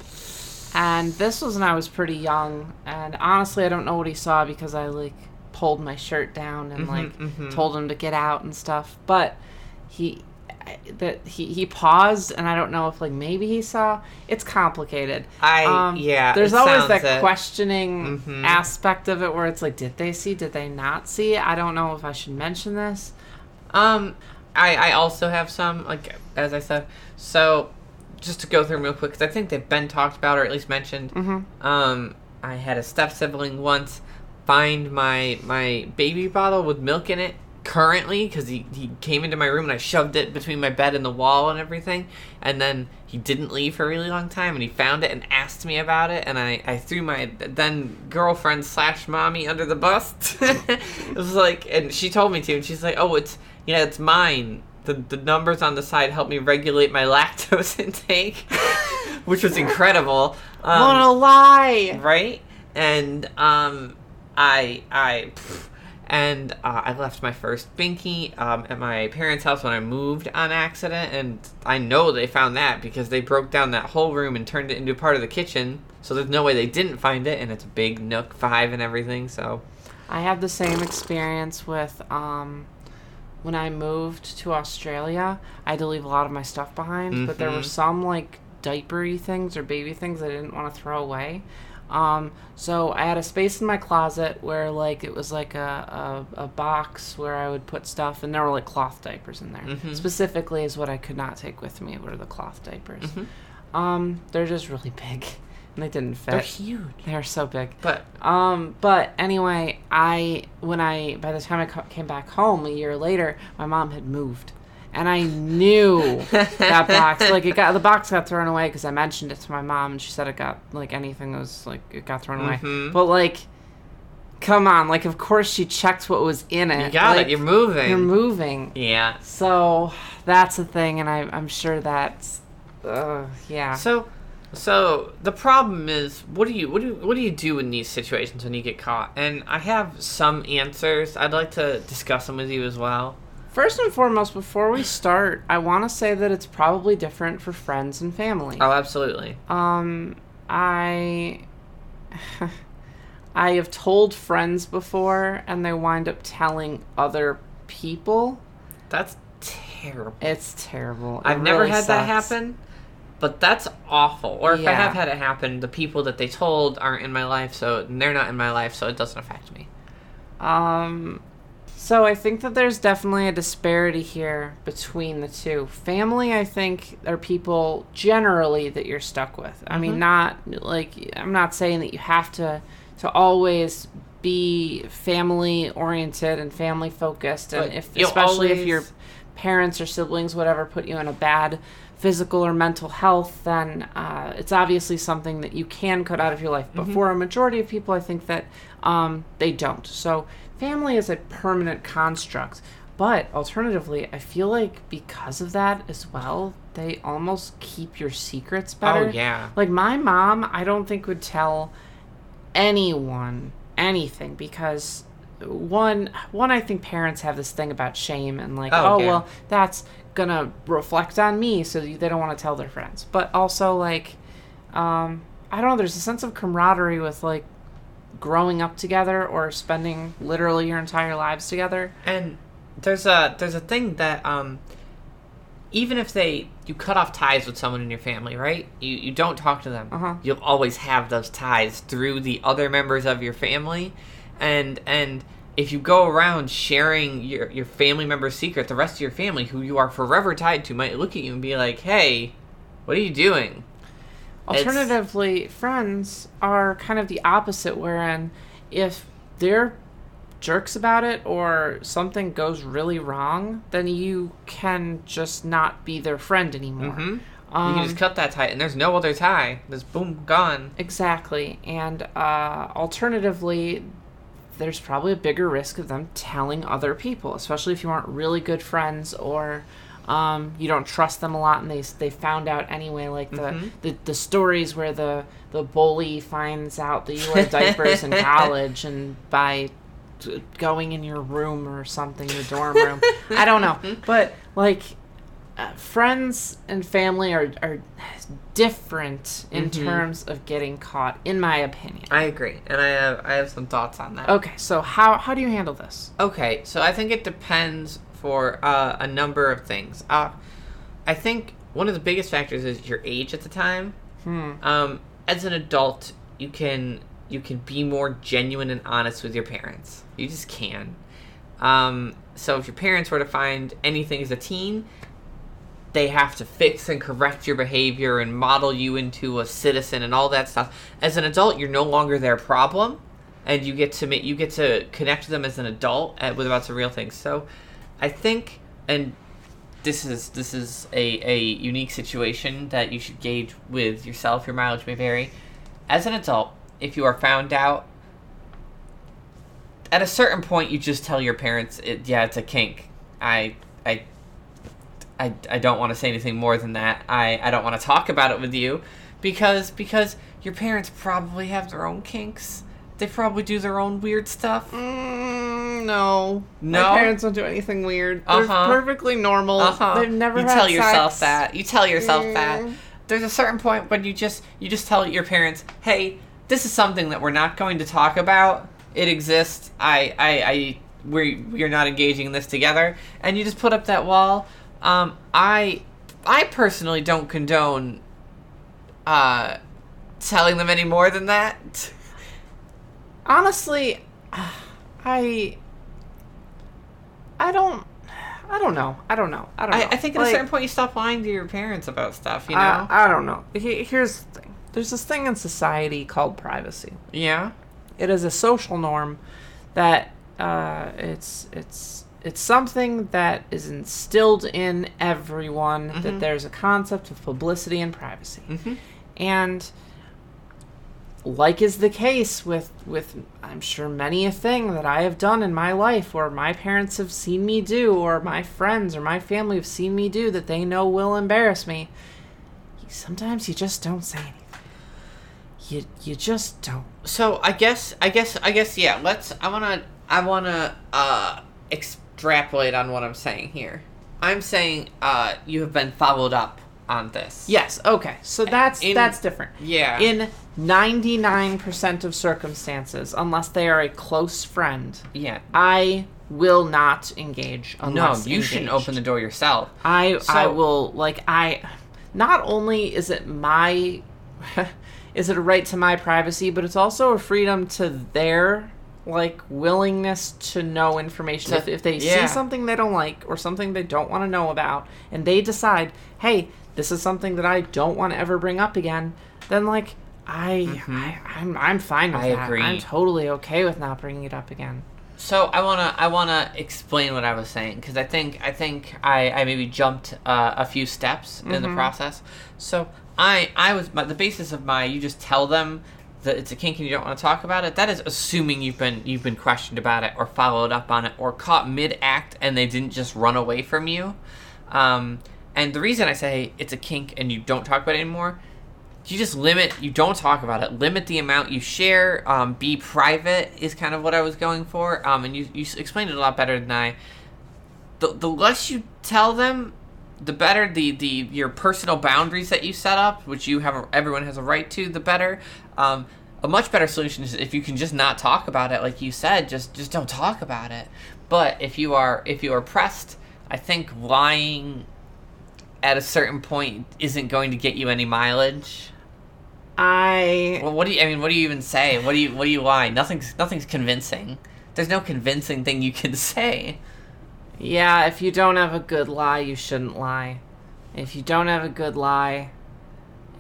and this was when I was pretty young. And honestly, I don't know what he saw because I like pulled my shirt down and Mhm, like mhm. told him to get out and stuff. But he that he he paused and I don't know if like maybe he saw. It's complicated. I yeah. There's always that it. questioning Mhm. aspect of it where it's like, did they see? Did they not see? I don't know if I should mention this. Um, I I also have some like as I said. So just to go through them real quick, because I think they've been talked about or at least mentioned. Mm-hmm. Um, I had a step sibling once find my my baby bottle with milk in it currently because he, he came into my room and I shoved it between my bed and the wall and everything. And then he didn't leave for a really long time and he found it and asked me about it. And I, I threw my then girlfriend slash mommy under the bus. It was like and she told me to and she's like oh it's yeah it's mine. The, the numbers on the side help me regulate my lactose intake which was incredible. Um, what a lie! right? And um, I I pff, and uh, I left my first binky um, at my parents' house when I moved on accident, and I know they found that because they broke down that whole room and turned it into part of the kitchen. So there's no way they didn't find it, and it's a big NUK Five and everything. So I had the same experience with um, when I moved to Australia. I had to leave a lot of my stuff behind, but there were Mhm. some like diapery things or baby things I didn't want to throw away. Um, so I had a space in my closet where like it was like a, a, a box where I would put stuff, and there were like cloth diapers in there. Mhm. Specifically, is what I could not take with me were the cloth diapers. Mhm. Um, they're just really big, and they didn't fit. they're huge. They're so big. But Um, but anyway, I when I by the time I co- came back home a year later, my mom had moved, and I knew that box. Like it got the box got thrown away because I mentioned it to my mom, and she said it got like anything that was like it got thrown away. Mhm. But like, come on, like of course she checked what was in it. you got like, it. You're moving. You're moving. yeah. So that's the thing, and I, I'm sure that's, uh, yeah. So, so the problem is, what do you what do what do you do in these situations when you get caught? And I have some answers. I'd like to discuss them with you as well. First and foremost, before we start, I want to say that it's probably different for friends and family. Oh, absolutely. Um, I. I have told friends before, and they wind up telling other people. That's terrible. It's terrible. It I've never really had that happen, but that's awful. Or if I have had it happen, the people that they told aren't in my life, so they're not in my life, so it doesn't affect me. Um, so I think that there's definitely a disparity here between the two. Family, I think, are people generally that you're stuck with. I mean, Mhm. not like I'm not saying that you have to to always be family oriented and family focused, and But if especially if your parents or siblings, whatever, put you in a bad physical or mental health, then uh, it's obviously something that you can cut out of your life. But Mhm. for a majority of people, I think that um, they don't. So family is a permanent construct. But alternatively, I feel like because of that as well, they almost keep your secrets better. Oh yeah. Like my mom, I don't think would tell anyone anything because one one I think parents have this thing about shame and like Oh, oh, yeah. well that's gonna reflect on me so they don't want to tell their friends but also like um I don't know there's a sense of camaraderie with like growing up together or spending literally your entire lives together And there's a there's a thing that um even if they you cut off ties with someone in your family, right? You you don't talk to them. Uh-huh. You'll always have those ties through the other members of your family, and and if you go around sharing your your family member's secret, the rest of your family, who you are forever tied to, might look at you and be like, "Hey, what are you doing?" It's- Alternatively, friends are kind of the opposite, wherein if they're jerks about it or something goes really wrong, then you can just not be their friend anymore. hmm you Um, can just cut that tie, and there's no other tie. Just boom, gone. Exactly. And uh, alternatively, there's probably a bigger risk of them telling other people, especially if you aren't really good friends or um, you don't trust them a lot and they, they found out anyway. Like the, Mhm. the, the stories where the, the bully finds out that you wear diapers in college and by t- going in your room or something, your dorm room. I don't know. But like uh, friends and family are, are different in Mhm. terms of getting caught, in my opinion. I agree, and I have I have some thoughts on that. Okay, so how how do you handle this? Okay, so I think it depends for uh, a number of things. Uh, I think one of the biggest factors is your age at the time. Hmm. Um, as an adult, you can you can be more genuine and honest with your parents. You just can. Um, so if your parents were to find anything as a teen, they have to fix and correct your behavior and model you into a citizen and all that stuff. As an adult, you're no longer their problem, and you get to make you get to connect with them as an adult uh, with about some real things. So, I think, and this is this is a, a unique situation that you should gauge with yourself. Your mileage may vary. As an adult, if you are found out, at a certain point, you just tell your parents, it, "Yeah, it's a kink." I I I, I don't want to say anything more than that. I, I don't want to talk about it with you because because your parents probably have their own kinks. They probably do their own weird stuff. Mm, no, No? My parents don't do anything weird. They're Uh-huh. perfectly normal. Uh-huh. They've never you tell yourself that. You tell yourself that. Mm. There's a certain point when you just you just tell your parents, "Hey, this is something that we're not going to talk about. It exists. I I, I we we're not engaging in this together." And you just put up that wall. Um, I I personally don't condone uh telling them any more than that. Honestly, I I don't I don't know. I don't know. I don't know. I, I think at Like, a certain point you stop lying to your parents about stuff. You know? I, I don't know. He- Here's the thing. There's this thing in society called privacy. yeah. It is a social norm that uh, it's it's it's something that is instilled in everyone Mhm. that there's a concept of publicity and privacy. hmm And like is the case with with I'm sure many a thing that I have done in my life or my parents have seen me do or my friends or my family have seen me do that they know will embarrass me. Sometimes you just don't say anything. You you just don't. So I guess I guess I guess yeah. Let's. I wanna I wanna uh extrapolate on what I'm saying here. I'm saying uh you have been followed up on this. Yes, okay. So that's In- that's different. Yeah. In 99% of circumstances, unless they are a close friend, yeah. I will not engage No, unless you shouldn't open the door yourself. I so, I will like I not only is it my is it a right to my privacy, but it's also a freedom to their like willingness to know information. To- if, if they yeah. see something they don't like or something they don't want to know about and they decide, "Hey, this is something that I don't want to ever bring up again." Then like I, I I'm I'm fine with Mm-hmm. I that. agree. I'm totally okay with not bringing it up again. So I wanna I wanna explain what I was saying because I think I think I, I maybe jumped uh, a few steps in the process. So I I was my, the basis of my you just tell them that it's a kink and you don't want to talk about it. That is assuming you've been you've been questioned about it or followed up on it or caught mid act and they didn't just run away from you. Um, and the reason I say it's a kink and you don't talk about it anymore you just limit you don't talk about it. Limit the amount you share um, be private is kind of what i was going for. Um, and you, you explained it a lot better than i. The, the less you tell them the better. The, the your personal boundaries that you set up which you have everyone has a right to the better. Um, a much better solution is if you can just not talk about it like you said just just don't talk about it. But if you are if you are pressed, I think lying at a certain point isn't going to get you any mileage. I Well, what do you? I mean, what do you even say? What do you? What do you lie? Nothing's nothing's convincing. There's no convincing thing you can say. yeah, if you don't have a good lie, you shouldn't lie. If you don't have a good lie,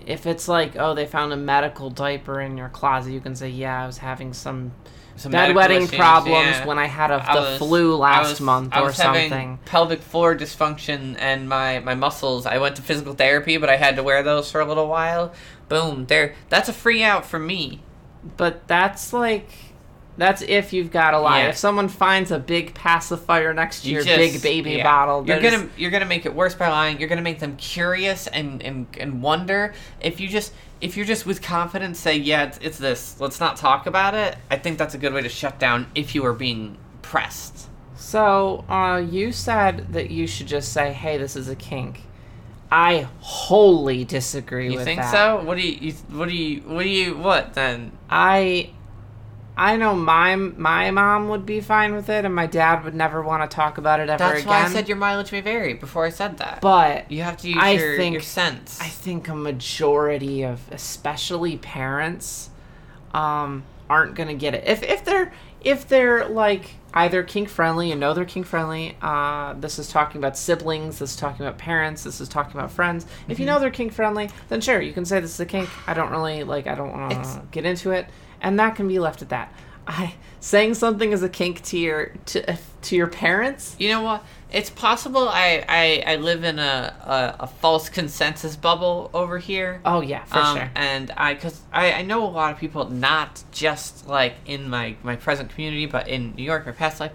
if it's like, oh, they found a medical diaper in your closet, you can say, yeah, I was having some Some bedwetting problems yeah. when I had a, the was- flu last was- month or something. pelvic floor dysfunction and my my muscles. I went to physical therapy, but I had to wear those for a little while. Boom, there. That's a free out for me. But that's like that's if you've got a lie. Yeah. If someone finds a big pacifier next to You your just- big baby yeah. bottle, You're gonna you're gonna make it worse by lying. You're gonna make them curious and and, and wonder if you just if you're just with confidence say yeah it's, it's this. Let's not talk about it. I think that's a good way to shut down if you are being pressed. So, uh, you said that you should just say, "Hey, this is a kink." I wholly disagree You with think so? What do you, you what do you what do you what then? I I know my my mom would be fine with it, and my dad would never want to talk about it ever That's again. why I said your mileage may vary before I said that. but you have to use I your, think- your sense. I think a majority of, especially parents, um, aren't gonna get it. If if they're if they're like either kink friendly and know they're kink friendly, uh, this is talking about siblings. This is talking about parents. This is talking about friends. If Mm-hmm. you know they're kink friendly, then sure you can say this is a kink. I don't really like. I don't want to get into it, and that can be left at that. I saying something is a kink to your to to your parents. You know what? It's possible I, I, I live in a, a, a false consensus bubble over here. Oh yeah, for Um, sure. And I, because I, I know a lot of people, not just like in my, my present community, but in New York, my past life.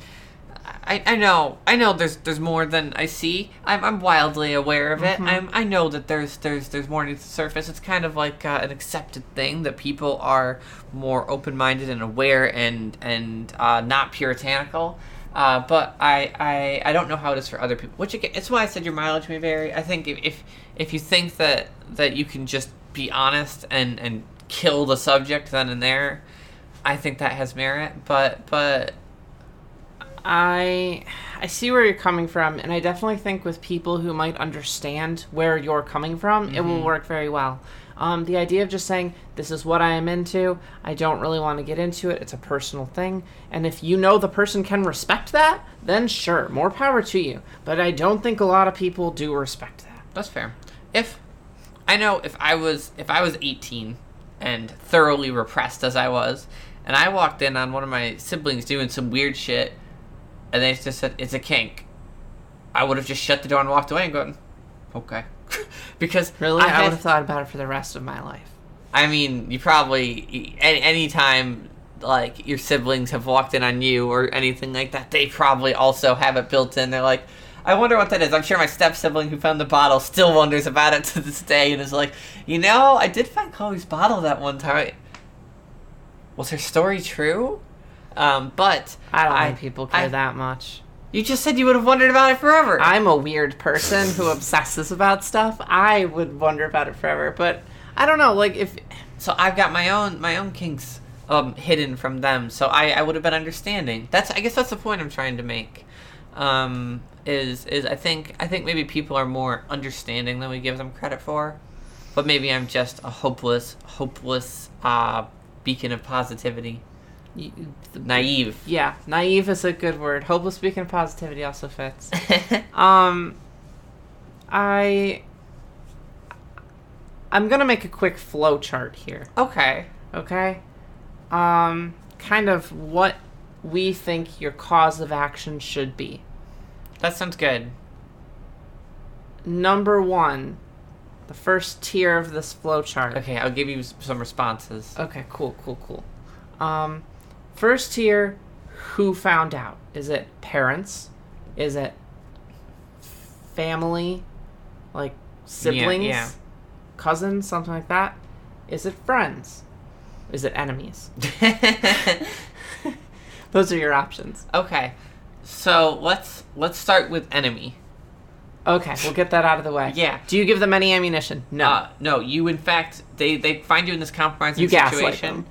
I, I know I know there's there's more than I see. I'm, I'm wildly aware of Mm-hmm. it. I'm I know that there's there's there's more underneath the surface. It's kind of like uh, an accepted thing that people are more open minded and aware and and uh, not puritanical. Uh, but I, I I don't know how it is for other people. Which again, it's why I said your mileage may vary. I think if if, if you think that that you can just be honest and and kill the subject then and there, I think that has merit. But but I I see where you're coming from, and I definitely think with people who might understand where you're coming from, it will work very well. Um, the idea of just saying this is what I am into, I don't really want to get into it. It's a personal thing, and if you know the person can respect that, then sure, more power to you. But I don't think a lot of people do respect that. That's fair. If I know if I was if I was 18 and thoroughly repressed as I was, and I walked in on one of my siblings doing some weird shit, and they just said it's a kink, I would have just shut the door and walked away and gone, okay, because Really, I, had- would have thought about it for the rest of my life. I mean, you probably any anytime like your siblings have walked in on you or anything like that, they probably also have it built in. They're like, I wonder what that is. I'm sure my step sibling who found the bottle still wonders about it to this day and is like, you know, I did find Chloe's bottle that one time. Was her story true? Um, but I don't think people care I- that much. You just said you would have wondered about it forever. I'm a weird person who obsesses about stuff. I would wonder about it forever, but I don't know. Like if so I've got my own my own kinks um, hidden from them. So I, I would have been understanding. That's I guess that's the point I'm trying to make. Um, is is I think I think maybe people are more understanding than we give them credit for, but maybe I'm just a hopeless hopeless uh, beacon of positivity, naive. yeah, naive is a good word. Hopeless speaking of positivity also fits. um, I I'm gonna make a quick flow chart here. okay. Okay, um, kind of what we think your cause of action should be. That sounds good. Number one, the first tier of this flow chart. Okay, I'll give you some responses. Okay, cool, cool, cool. Um, first tier, who found out? Is it parents? Is it family? Like siblings? yeah. Cousins? Something like that? Is it friends? Is it enemies? Those are your options. okay, so let's let's start with enemy. Okay, we'll get that out of the way. Yeah. Do you give them any ammunition? No. Uh, no, you in fact they they find you in this compromising You gaslight situation.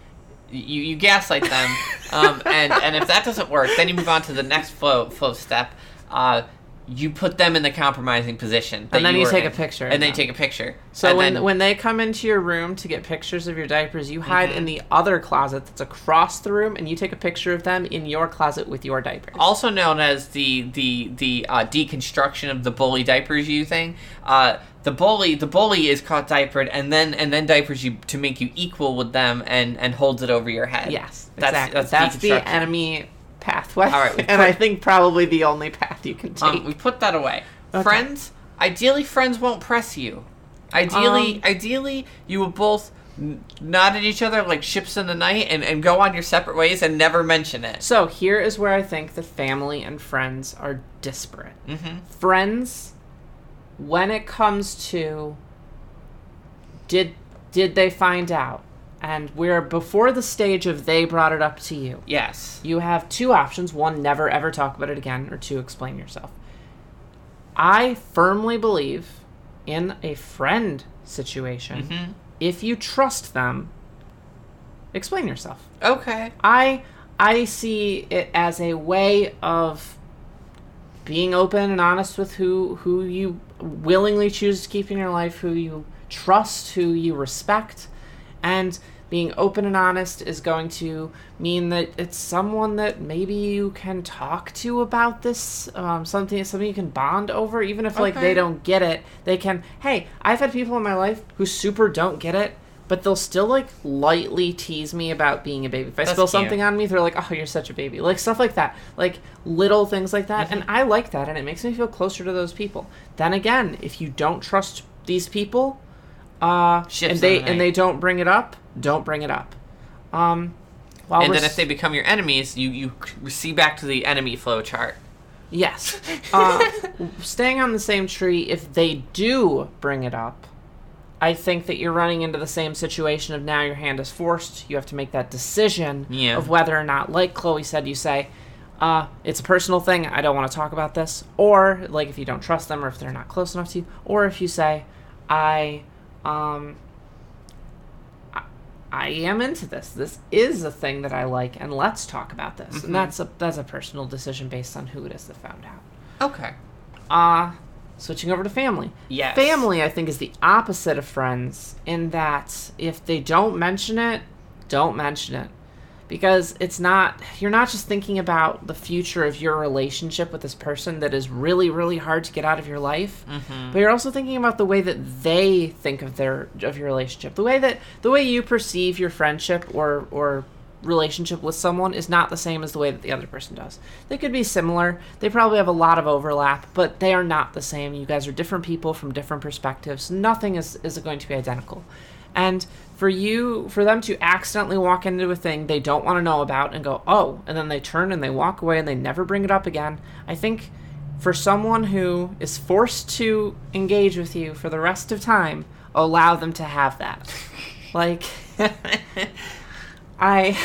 You, you gaslight them, um, and and if that doesn't work, then you move on to the next flow flow step. Uh, you put them in the compromising position, And then you were take a picture and then you take a picture. So when then- when they come into your room to get pictures of your diapers, you hide Mm-hmm. in the other closet that's across the room, and you take a picture of them in your closet with your diapers. also known as the the the uh, deconstruction of the bully diapers you thing. Uh, the bully the bully is caught diapered and then and then diapers you to make you equal with them and and holds it over your head. yes, that's exactly. that's, That's, the enemy pathway. All right, we and I think probably the only path you can take. Um, we put that away. Okay. Friends, ideally, friends won't press you. Ideally, Um, ideally, you will both n- nod at each other like ships in the night and, and go on your separate ways and never mention it. so here is where I think the family and friends are disparate. Mm-hmm. friends when it comes to did did they find out and we're before the stage of they brought it up to you. Yes. you have two options. One never ever talk about it again. Or two explain yourself. I firmly believe in a friend situation. Mm-hmm. if you trust them explain yourself. Okay. I I see it as a way of being open and honest with who who you willingly choose to keep in your life, who you trust, who you respect, and being open and honest is going to mean that it's someone that maybe you can talk to about this, um, something something you can bond over, even if like Okay. they don't get it. They can. Hey, I've had people in my life who super don't get it, but they'll still like lightly tease me about being a baby. If I That's spill cute. something on me, they're like, "Oh, you're such a baby," like stuff like that, like little things like that, and I like that, and it makes me feel closer to those people. Then again, if you don't trust these people, uh, and they the and they don't bring it up, don't bring it up. Um, while and then if they become your enemies, you you see back to the enemy flow chart. Yes. Uh, staying on the same tree, if they do bring it up, I think that you're running into the same situation of now your hand is forced. You have to make that decision Yeah. of whether or not, like Chloe said, you say, uh, it's a personal thing. I don't want to talk about this. Or, like, if you don't trust them or if they're not close enough to you. Or if you say, I, um, I, I am into this. This is a thing that I like, and let's talk about this. Mm-hmm. And that's a that's a personal decision based on who it is that found out. Okay. Uh switching over to family. Yes. Family, I think, is the opposite of friends in that if they don't mention it, don't mention it. Because it's not, you're not just thinking about the future of your relationship with this person that is really, really hard to get out of your life, mm-hmm. but you're also thinking about the way that they think of their, of your relationship. The way that, the way you perceive your friendship or, or relationship with someone is not the same as the way that the other person does. They could be similar. They probably have a lot of overlap, but they are not the same. You guys are different people from different perspectives. Nothing is, is going to be identical. And for you, for them to accidentally walk into a thing they don't want to know about and go, oh, and then they turn and they walk away and they never bring it up again, I think for someone who is forced to engage with you for the rest of time, allow them to have that. like, I,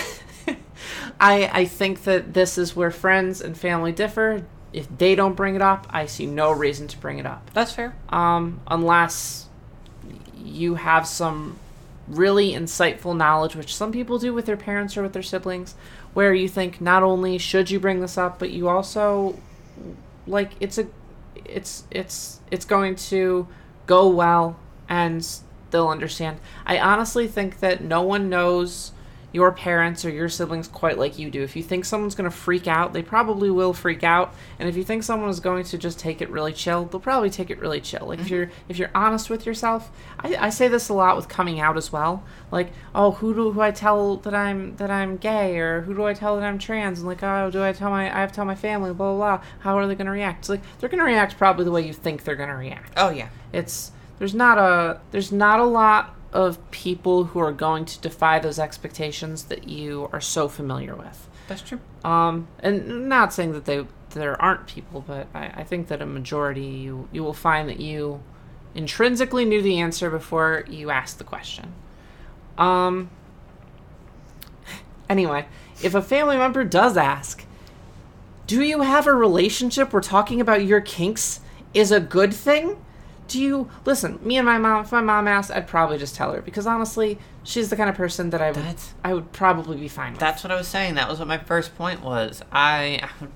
I, I think that this is where friends and family differ. If they don't bring it up, I see no reason to bring it up. That's fair. Um, unless you have some really insightful knowledge, which some people do with their parents or with their siblings, where you think not only should you bring this up, but you also like it's a it's it's it's going to go well and they'll understand. I honestly think that no one knows your parents or your siblings quite like you do. If you think someone's going to freak out, they probably will freak out. And if you think someone is going to just take it really chill, they'll probably take it really chill. Like if mm-hmm. you're if you're honest with yourself, I, I say this a lot with coming out as well. Like, oh, who do who I tell that I'm that I'm gay, or who do I tell that I'm trans? And like, oh, do I tell my I have to tell my family? Blah blah. blah. How are they going to react? It's like they're going to react probably the way you think they're going to react Oh yeah. it's there's not a there's not a lot of people who are going to defy those expectations that you are so familiar with. That's true. um and not saying that they there aren't people but i, I think that a majority you you will find that you intrinsically knew the answer before you asked the question. Um anyway if a family member does ask do you have a relationship where talking about your kinks is a good thing do you listen? Me and my mom. If my mom asked, I'd probably just tell her because honestly, she's the kind of person that I would That's- I would probably be fine with. That's what I was saying. That was what my first point was. I, I would-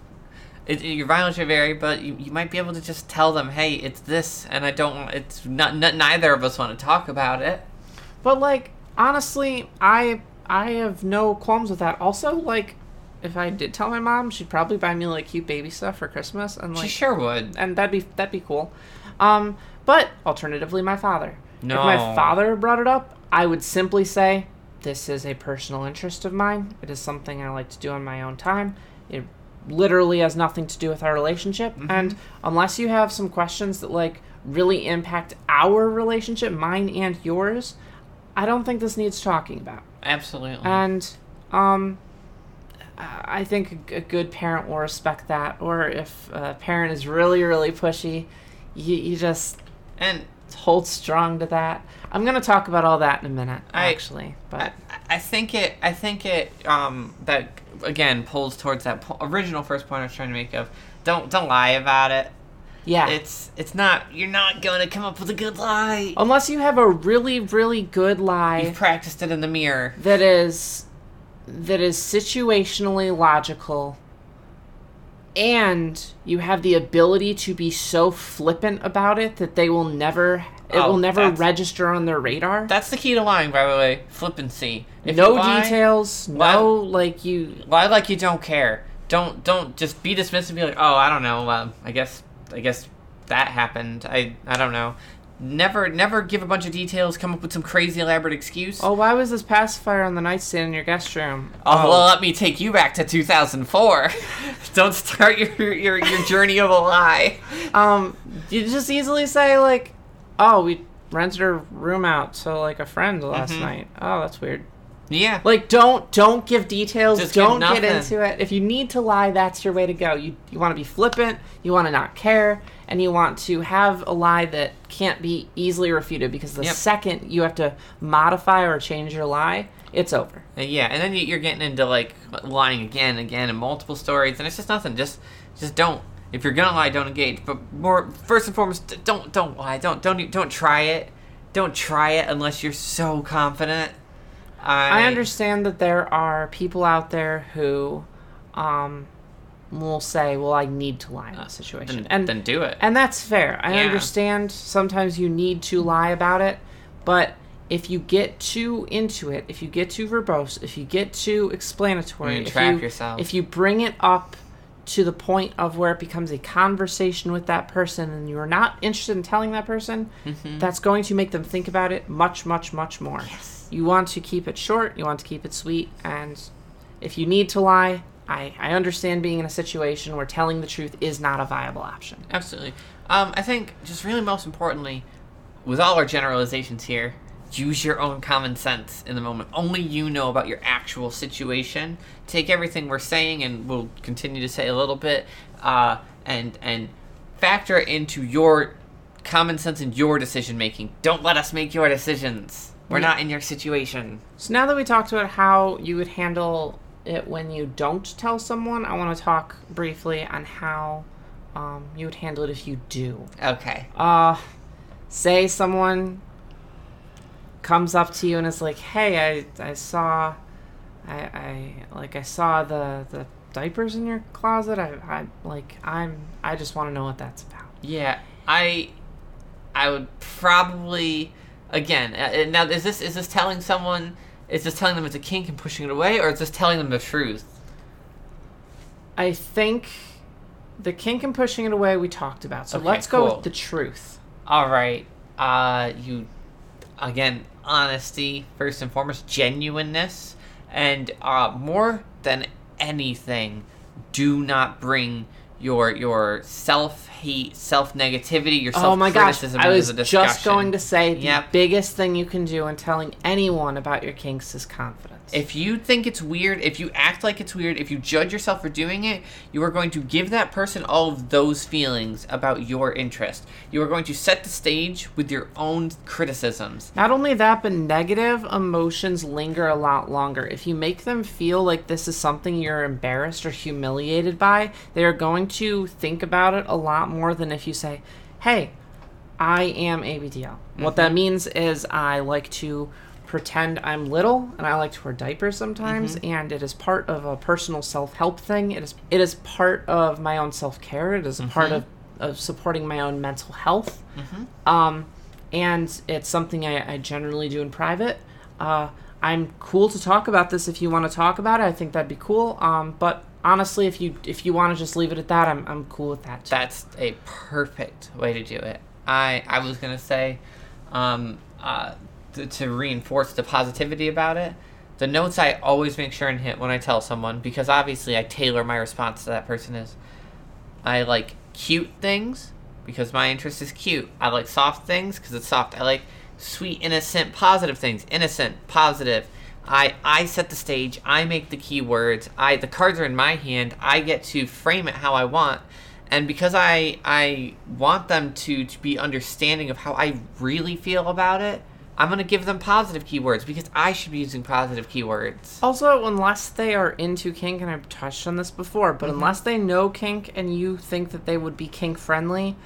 it, your violence should vary, but you, you might be able to just tell them, hey, it's this, and I don't. want It's not. not neither of us want to talk about it. But like honestly, I I have no qualms with that. Also, like if I did tell my mom, she'd probably buy me like cute baby stuff for Christmas and like she sure would. and that'd be that'd be cool. Um, but alternatively, my father. No. If my father brought it up, I would simply say, "This is a personal interest of mine. It is something I like to do on my own time. It literally has nothing to do with our relationship. And unless you have some questions that like really impact our relationship, mine and yours, I don't think this needs talking about." Absolutely. And um, I think a, a good parent will respect that. Or if a parent is really, really pushy, you, you just and hold strong to that. I'm gonna talk about all that in a minute, I- actually. But I, I think it. I think it. Um, that again pulls towards that po- original first point I was trying to make of don't don't lie about it. yeah, It's it's not. You're not going to come up with a good lie. unless you have a really, really good lie You've practiced it in the mirror. that is that is situationally logical and you have the ability to be so flippant about it that they will never it Oh, will never register on their radar That's the key to lying, by the way. Flippancy. If no lie, details lie- no like you Lie like you don't care. Don't don't just be dismissive and be like, oh, I don't know. Um, I guess I guess that happened. I I don't know. Never never give a bunch of details. Come up with some crazy elaborate excuse. oh why was this pacifier on the nightstand in your guest room Oh, well, let me take you back to 2004. Don't start your, your, your journey of a lie. um you just easily say like oh we rented our room out to like a friend last Mhm. night oh that's weird Yeah. Like don't don't give details. Just don't get into it. If you need to lie, that's your way to go. You you want to be flippant, you want to not care, and you want to have a lie that can't be easily refuted because the Yep. second you have to modify or change your lie, it's over. Uh, Yeah, and then you- you're getting into like lying again, and again, in multiple stories, and it's just nothing. Just, just don't. If you're gonna lie, don't engage. But more, first and foremost, don't, don't lie. Don't, don't, don't try it. Don't try it unless you're so confident. I, I understand that there are people out there who um will say, "Well, I need to lie in this situation." Then, and then do it. And that's fair. I Yeah. understand sometimes you need to lie about it, but if you get too into it, if you get too verbose, if you get too explanatory, You if you, yourself. if you bring it up to the point of where it becomes a conversation with that person and you're not interested in telling that person, Mm-hmm. that's going to make them think about it much, much, much more. Yes. You want to keep it short, you want to keep it sweet, and if you need to lie, I, I understand being in a situation where telling the truth is not a viable option. Absolutely. Um, I think just really most importantly, with all our generalizations here, use your own common sense in the moment. Only you know about your actual situation. Take everything we're saying, and we'll continue to say a little bit, uh, and and factor it into your common sense and your decision making. Don't let us make your decisions. We're Yeah. not in your situation. So now that we talked about how you would handle it when you don't tell someone, I want to talk briefly on how um, you would handle it if you do. Okay. Uh, say someone comes up to you and is like, "Hey, I I saw, I I like I saw the the diapers in your closet. I I like I'm I just want to know what that's about." Yeah, I, I would probably, again. Uh, uh, now, is this is this telling someone? Is this telling them it's a kink and pushing it away, or is this telling them the truth? I think the kink and pushing it away we talked about. So Okay, let's go cool. with the truth. All right. Uh, you, again, honesty first and foremost, genuineness, and uh, more than anything, do not bring your your self hate, self negativity, your self Oh my gosh! criticism I into was the discussion. just going to say the Yep. biggest thing you can do in telling anyone about your kinks is confidence. If you think it's weird, if you act like it's weird, if you judge yourself for doing it, you are going to give that person all of those feelings about your interest. You are going to set the stage with your own criticisms. Not only that, but negative emotions linger a lot longer. If you make them feel like this is something you're embarrassed or humiliated by, they are going to think about it a lot more than if you say, Hey, I am ABDL. What that mm-hmm. means is I like to pretend I'm little and I like to wear diapers sometimes and it is part of a personal self-help thing. It is it is part of my own self-care. It is a part of, of supporting my own mental health. Um and it's something I, I generally do in private. Uh I'm cool to talk about this if you want to talk about it. I think that'd be cool. Um but honestly if you if you want to just leave it at that, I'm I'm cool with that. Too. That's a perfect way to do it. I I was gonna say, um, uh, to, reinforce the positivity about it. The notes I always make sure and hit when I tell someone because obviously I tailor my response to that person is, I like cute things because my interest is cute. I like soft things because it's soft. I like sweet, innocent, positive things. Innocent, positive. I I set the stage. I make the keywords. I the cards are in my hand. I get to frame it how I want. And because I I want them to, to be understanding of how I really feel about it, I'm gonna give them positive keywords because I should be using positive keywords. Also, unless they are into kink, and I've touched on this before, but unless they know kink and you think that they would be kink friendly,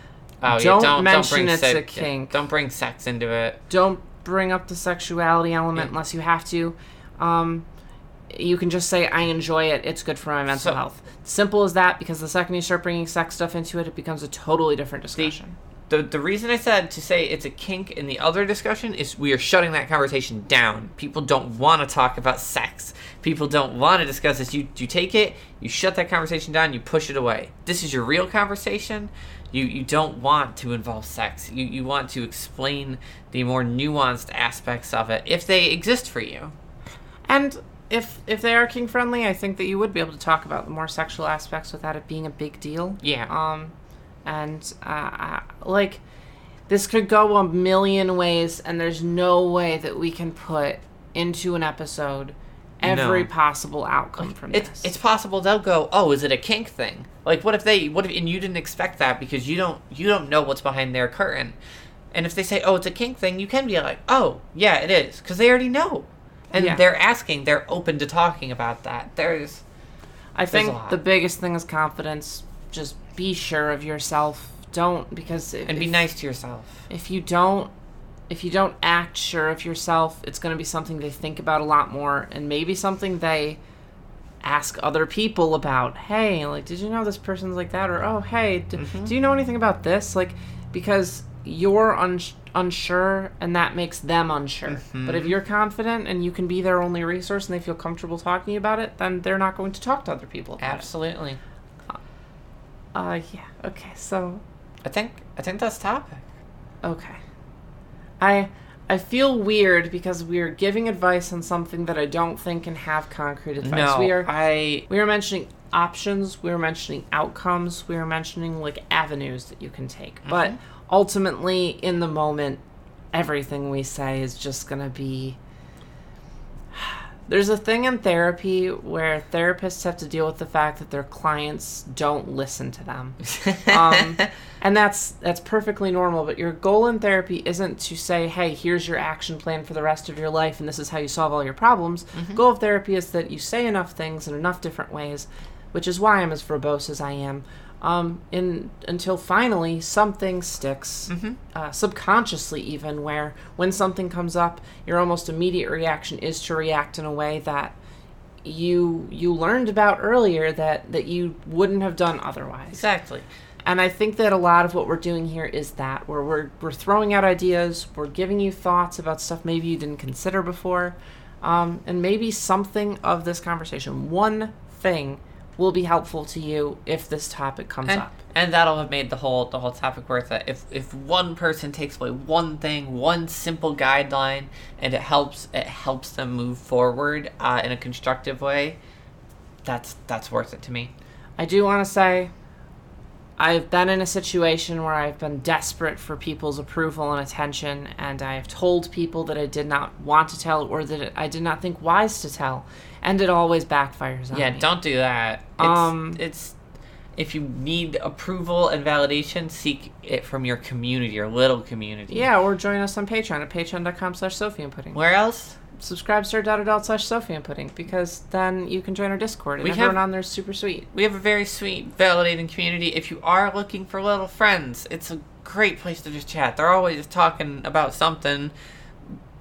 Oh, Don't mention bring it's sex, a kink. Don't bring sex into it. don't bring up the sexuality element Yeah. unless you have to. Um, you can just say, I enjoy it, it's good for my mental So- health. Simple as that, because the second you start bringing sex stuff into it, it becomes a totally different discussion. The, the reason I said to say it's a kink in the other discussion is we are shutting that conversation down. People don't want to talk about sex. People don't want to discuss this. You you take it, you shut that conversation down, you push it away. This is your real conversation. You you don't want to involve sex. You you want to explain the more nuanced aspects of it if they exist for you. And if if they are kink friendly, I think that you would be able to talk about the more sexual aspects without it being a big deal. Yeah. Um, and uh, like this could go a million ways, and there's no way that we can put into an episode every No. possible outcome from It's this. it's possible they'll go, oh, is it a kink thing? Like, what if they, what if, and you didn't expect that because you don't, you don't know what's behind their curtain. And if they say, oh, it's a kink thing, you can be like, oh, yeah, it is, because they already know, and Yeah. they're asking, they're open to talking about that. There's, I think the biggest thing is confidence. Just be sure of yourself. Don't because if, and be if- nice to yourself. if you don't if you don't act sure of yourself, it's going to be something they think about a lot more and maybe something they ask other people about. Hey, like did you know this person's like that or oh, hey, d- mm-hmm. do you know anything about this? Like because you're uns- unsure and that makes them unsure. Mm-hmm. But if you're confident and you can be their only resource and they feel comfortable talking about it, then they're not going to talk to other people Absolutely. it. Uh yeah. Okay. So I think, I think that's topic. Okay. I I feel weird because we're giving advice on something that I don't think can have concrete advice. No, we are I, we are mentioning options, we are mentioning outcomes, we are mentioning like avenues that you can take. But Mhm. ultimately in the moment everything we say is just going to be there's a thing in therapy where therapists have to deal with the fact that their clients don't listen to them. Um, and that's that's perfectly normal but your goal in therapy isn't to say hey here's your action plan for the rest of your life and this is how you solve all your problems. Goal of therapy is that you say enough things in enough different ways which is why i'm as verbose as i am um, in until finally something sticks uh, subconsciously even where when something comes up your almost immediate reaction is to react in a way that you you learned about earlier that that you wouldn't have done otherwise. Exactly. and I think that a lot of what we're doing here is that where we're we're throwing out ideas, we're giving you thoughts about stuff maybe you didn't consider before, um, and maybe something of this conversation, one thing, will be helpful to you if this topic comes and, up. and that'll have made the whole the whole topic worth it. If if one person takes away one thing, one simple guideline, and it helps it helps them move forward uh, in a constructive way, that's that's worth it to me. I do want to say I've been in a situation where I've been desperate for people's approval and attention, and I have told people that I did not want to tell or that I did not think wise to tell, and it always backfires on you. Yeah, me. don't do that. It's, Um, it's if you need approval and validation, seek it from your community, your little community. Yeah, or join us on Patreon at patreon.com slash Sophie and Pudding. Where else? SubscribeStar.adult slash Sophie and Pudding because then you can join our Discord and We everyone have- on there is super sweet. We have a very sweet, validating community. If you are looking for little friends, it's a great place to just chat. They're always talking about something,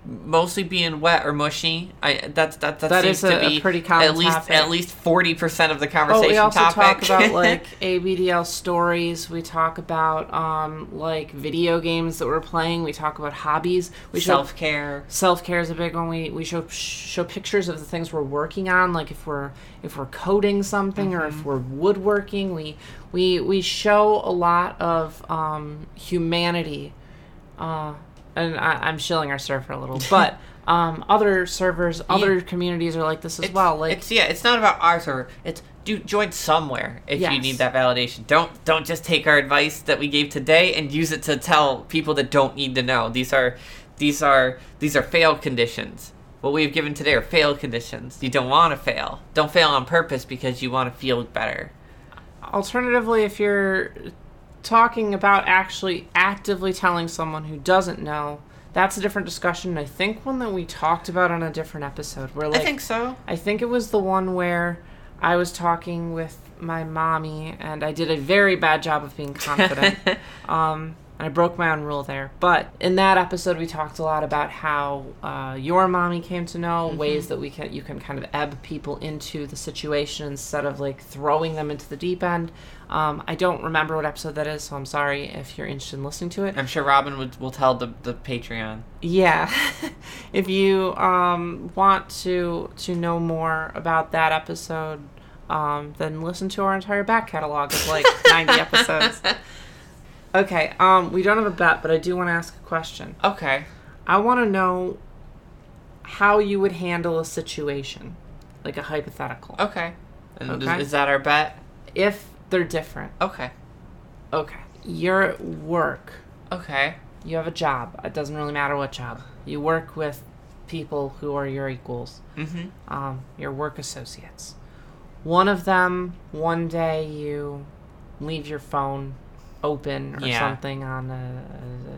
mostly being wet or mushy. I that's that that, That seems a- to be pretty common at least topic. at least forty percent of the conversation. Oh, we also topic. talk about like ABDL stories. We talk about um, like video games that we're playing. We talk about hobbies. We self care. self care is a big one. We we show show pictures of the things we're working on, like if we're if we're coding something or Mm-hmm. if we're woodworking. We we we show a lot of um, humanity. Uh, and I, I'm shilling our server a little, but um, other servers, other communities are like this as It's, well. Like it's yeah, it's not about our server. It's do join somewhere if you need that validation. Don't don't just take our advice that we gave today and use it to tell people that don't need to know. These are these are these are fail conditions. What we've given today are fail conditions. You don't want to fail. Don't fail on purpose because you want to feel better. alternatively if you're talking about actually actively telling someone who doesn't know that's a different discussion i think one that we talked about on a different episode where like I think so. I think it was the one where i was talking with my mommy and i did a very bad job of being confident um I broke my own rule there. But in that episode, we talked a lot about how uh, your mommy came to know ways that we can you can kind of ebb people into the situation instead of like throwing them into the deep end. Um, I don't remember what episode that is, so I'm sorry if you're interested in listening to it. I'm sure Robin would will tell the the Patreon. Yeah, if you um, want to to know more about that episode, um, then listen to our entire back catalog of like 90 episodes. Okay, um, we don't have a bet, but I do want to ask a question. Okay. I want to know how you would handle a situation, like a hypothetical, Okay. And is- Okay. Is, that our bet? if they're different. Okay. Okay, you're at work. Okay. You have a job. It doesn't really matter what job. You work with people who are your equals. Mm-hmm. um, your work associates. One of them, one day you leave your phone open or Yeah. something on a, a,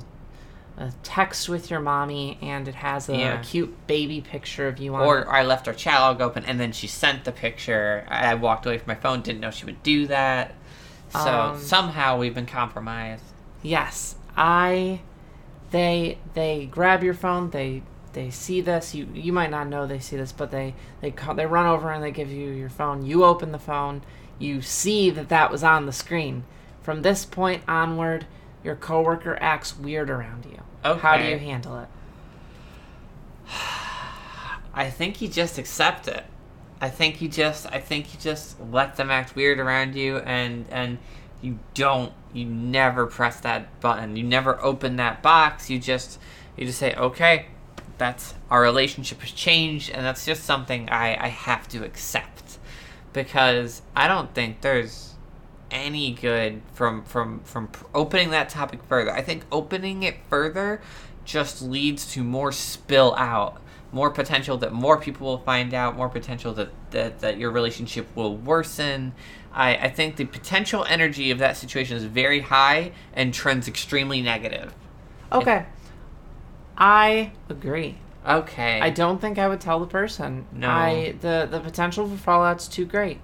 a text with your mommy, and it has a Yeah. cute baby picture of you on Or it. I left our chat log open and then she sent the picture. I walked away from my phone, didn't know she would do that. So Um, somehow we've been compromised. Yes, I. They they grab your phone. They they see this. You you might not know they see this, but they they co- they run over and they give you your phone. You open the phone. You see that that was on the screen. From this point onward, your coworker acts weird around you. How do you handle it? I think you just accept it. I think you just I think you just let them act weird around you and and you don't you never press that button. You never open that box. You just you just say, Okay, that's our relationship has changed and that's just something I, I have to accept. Because I don't think there's any good from from from opening that topic further. I think opening it further just leads to more spill out, more potential that more people will find out, more potential that that, that your relationship will worsen. I, I think the potential energy of that situation is very high and trends extremely negative. Okay. I agree. Okay. I don't think I would tell the person. No. I the the potential for fallout's too great.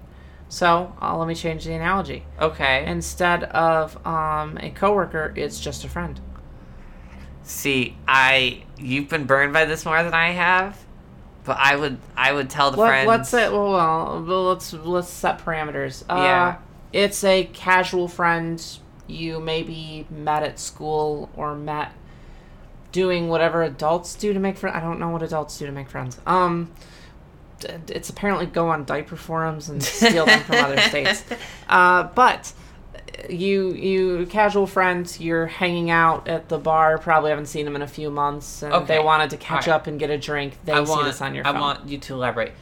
So uh, let me change the analogy. okay. Instead of um, a coworker, it's just a friend. See, I you've been burned by this more than I have, but I would I would tell the Let, friends. let's say, well, well, let's let's set parameters. Uh, Yeah. It's a casual friend. You maybe met at school or met doing whatever adults do to make friends. I don't know what adults do to make friends. Um, it's apparently go on diaper forums and steal them from other states. Uh, but you you casual friends, you're hanging out at the bar. Probably haven't seen them in a few months, and Okay. they wanted to catch Alright. up and get a drink. They I see want this on your phone. I phone. want you to elaborate.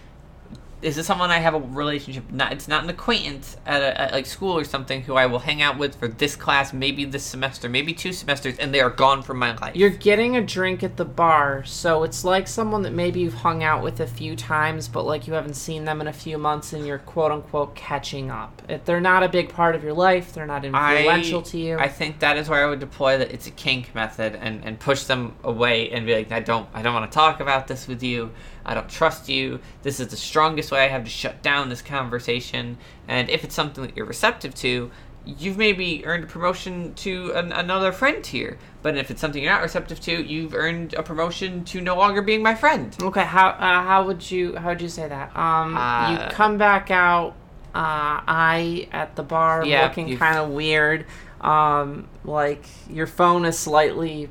Is this someone I have a relationship? Not it's not an acquaintance at, a, at like school or something who I will hang out with for this class, maybe this semester, maybe two semesters, and they are gone from my life. You're getting a drink at the bar, so it's like someone that maybe you've hung out with a few times, but like you haven't seen them in a few months, and you're quote unquote catching up. If they're not a big part of your life, they're not influential to you. I think that is where I would deploy that it's a kink method and, and push them away and be like, I don't I don't want to talk about this with you. I don't trust you. This is the strongest way I have to shut down this conversation. And if it's something that you're receptive to, you've maybe earned a promotion to an, another friend tier. But if it's something you're not receptive to, you've earned a promotion to no longer being my friend. Okay, how uh, how would you how would you say that? Um, Uh, you come back out. Uh, I at the bar Yeah, looking kind of weird. Um, like your phone is slightly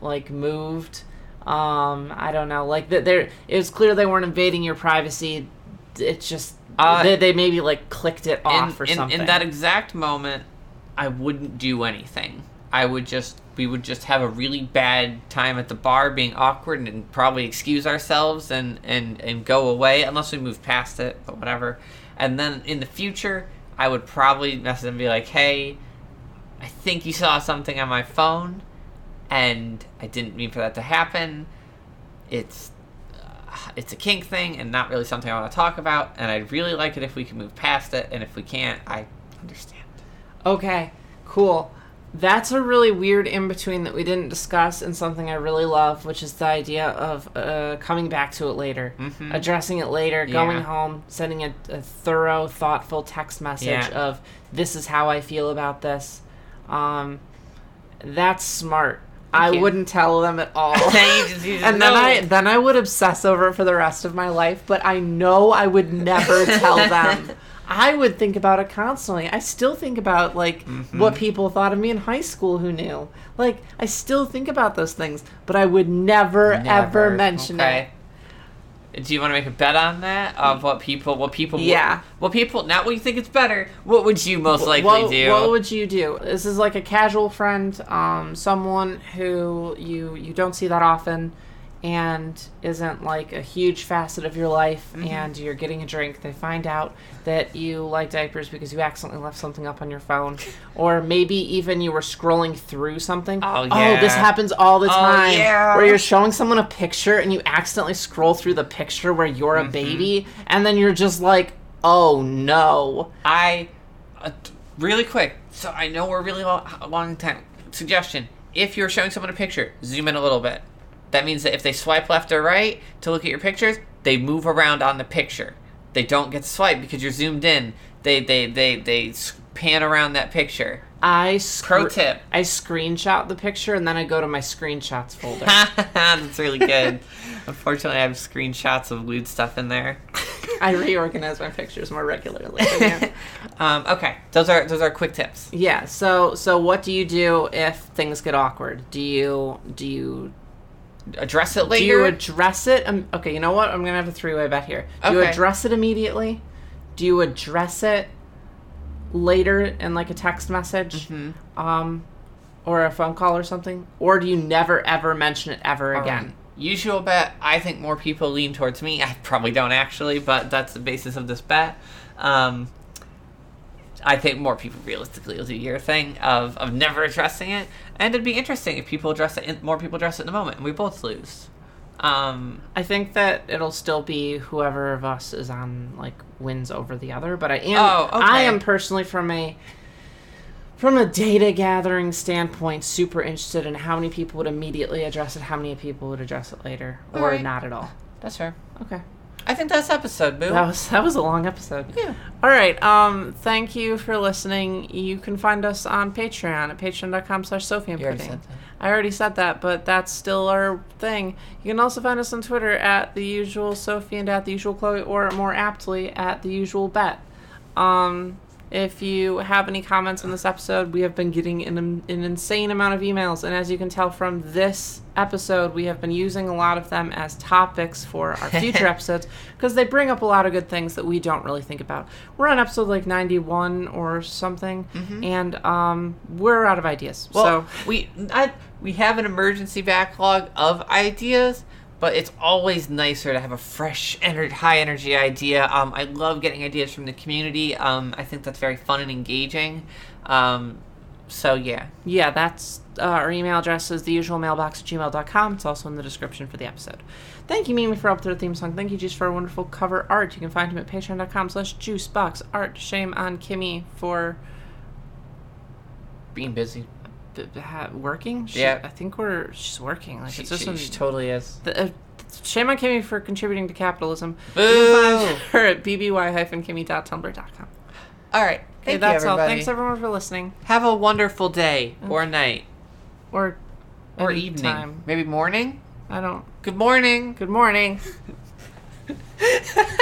like moved. Um, I don't know. Like that, there. It was clear they weren't invading your privacy. It's just Uh, they, they maybe like clicked it in, off or in, something. in that exact moment, I wouldn't do anything. I would just we would just have a really bad time at the bar, being awkward, and, probably excuse ourselves and, and and go away unless we move past it, but whatever. And then in the future, I would probably message them and be like, "Hey, I think you saw something on my phone, and I didn't mean for that to happen. It's uh, it's a kink thing and not really something I want to talk about. And I'd really like it if we could move past it. And if we can't, I understand. Okay, cool. That's a really weird in between that we didn't discuss, and something I really love, which is the idea of uh, coming back to it later, Mhm. addressing it later, going home, sending a, a thorough, thoughtful text message Yeah. of "This is how I feel about this." Um, that's smart. I you. wouldn't tell them at all. Just- and then know. I then I would obsess over it for the rest of my life. But I know I would never tell them. I would think about it constantly. I still think about like Mm-hmm. what people thought of me in high school who knew. Like I still think about those things, but I would never, ever mention Okay. it. Do you want to make a bet on that of what people, what people, Yeah. what, people, not what you think it's better. What would you most likely what, do? What would you do? This is like a casual friend, um, someone who you you don't see that often, and isn't like a huge facet of your life. Mm-hmm. And you're getting a drink. They find out that you like diapers because you accidentally left something up on your phone, or maybe even you were scrolling through something. Oh, yeah. oh this happens all the Oh, time. yeah. Where you're showing someone a picture and you accidentally scroll through the picture where you're Mm-hmm. a baby, and then you're just like, oh no. I, uh, really quick. So I know we're really long, long time. Suggestion: If you're showing someone a picture, zoom in a little bit. That means that if they swipe left or right to look at your pictures, they move around on the picture. They don't get to swipe because you're zoomed in. They they they they pan around that picture. I sc- Pro tip. I screenshot the picture and then I go to my screenshots folder. That's really good. Unfortunately, I have screenshots of lewd stuff in there. I reorganize my pictures more regularly. um, okay, those are those are quick tips. yeah. So so what do you do if things get awkward? Do you do you Address it do later. you address it? Um, okay. You know what? I'm gonna have a three way bet here. Do you address it immediately? Do you address it later in like a text message? Mhm. Um, or a phone call or something? Or do you never ever mention it ever again? Usual bet. I think more people lean towards me. I probably don't actually, but that's the basis of this bet. Um, I think more people realistically will do your thing of, of never addressing it, and it'd be interesting if people address it. In, more people address it in the moment, and we both lose. Um, I think that it'll still be whoever of us is on like wins over the other, but I am Oh, okay. I am personally from a from a data gathering standpoint super interested in how many people would immediately address it, how many people would address it later, or Alright. not at all. that's fair. Okay. I think that's episode, boo. That was that was a long episode. Yeah. All right. Um thank you for listening. You can find us on Patreon at patreon.com slash Sophie and Pudding. I already said that, but that's still our thing. You can also find us on Twitter at the usual Sophie and at the usual Chloe, or more aptly at the usual Bet. Um, if you have any comments on this episode, we have been getting an, an insane amount of emails, and as you can tell from this episode, we have been using a lot of them as topics for our future episodes because they bring up a lot of good things that we don't really think about. We're on episode like 91 or something, and um, we're out of ideas. Well, so we I, we have an emergency backlog of ideas, but it's always nicer to have a fresh, ener- high energy idea. Um, I love getting ideas from the community. Um, I think that's very fun and engaging. Um, so yeah, yeah, that's uh, our email address is the usual mailbox at gmail.com. It's also in the description for the episode. Thank you, Mimi, for up with the theme song. Thank you, Juice, for our wonderful cover art. You can find him at patreon.com slash juiceboxart. Shame on Kimmy for being busy ha- working? She, yeah. I think we're she's working. Like she, it's just she, she totally is. The, uh, shame on Kimmy for contributing to capitalism. Boo! You can find her at bby-kimmy.tumblr.com. All right. Thank okay, that's all. Thanks everyone for listening. Have a wonderful day okay. or night or or evening. Time. Maybe morning? I don't. Good morning. Good morning.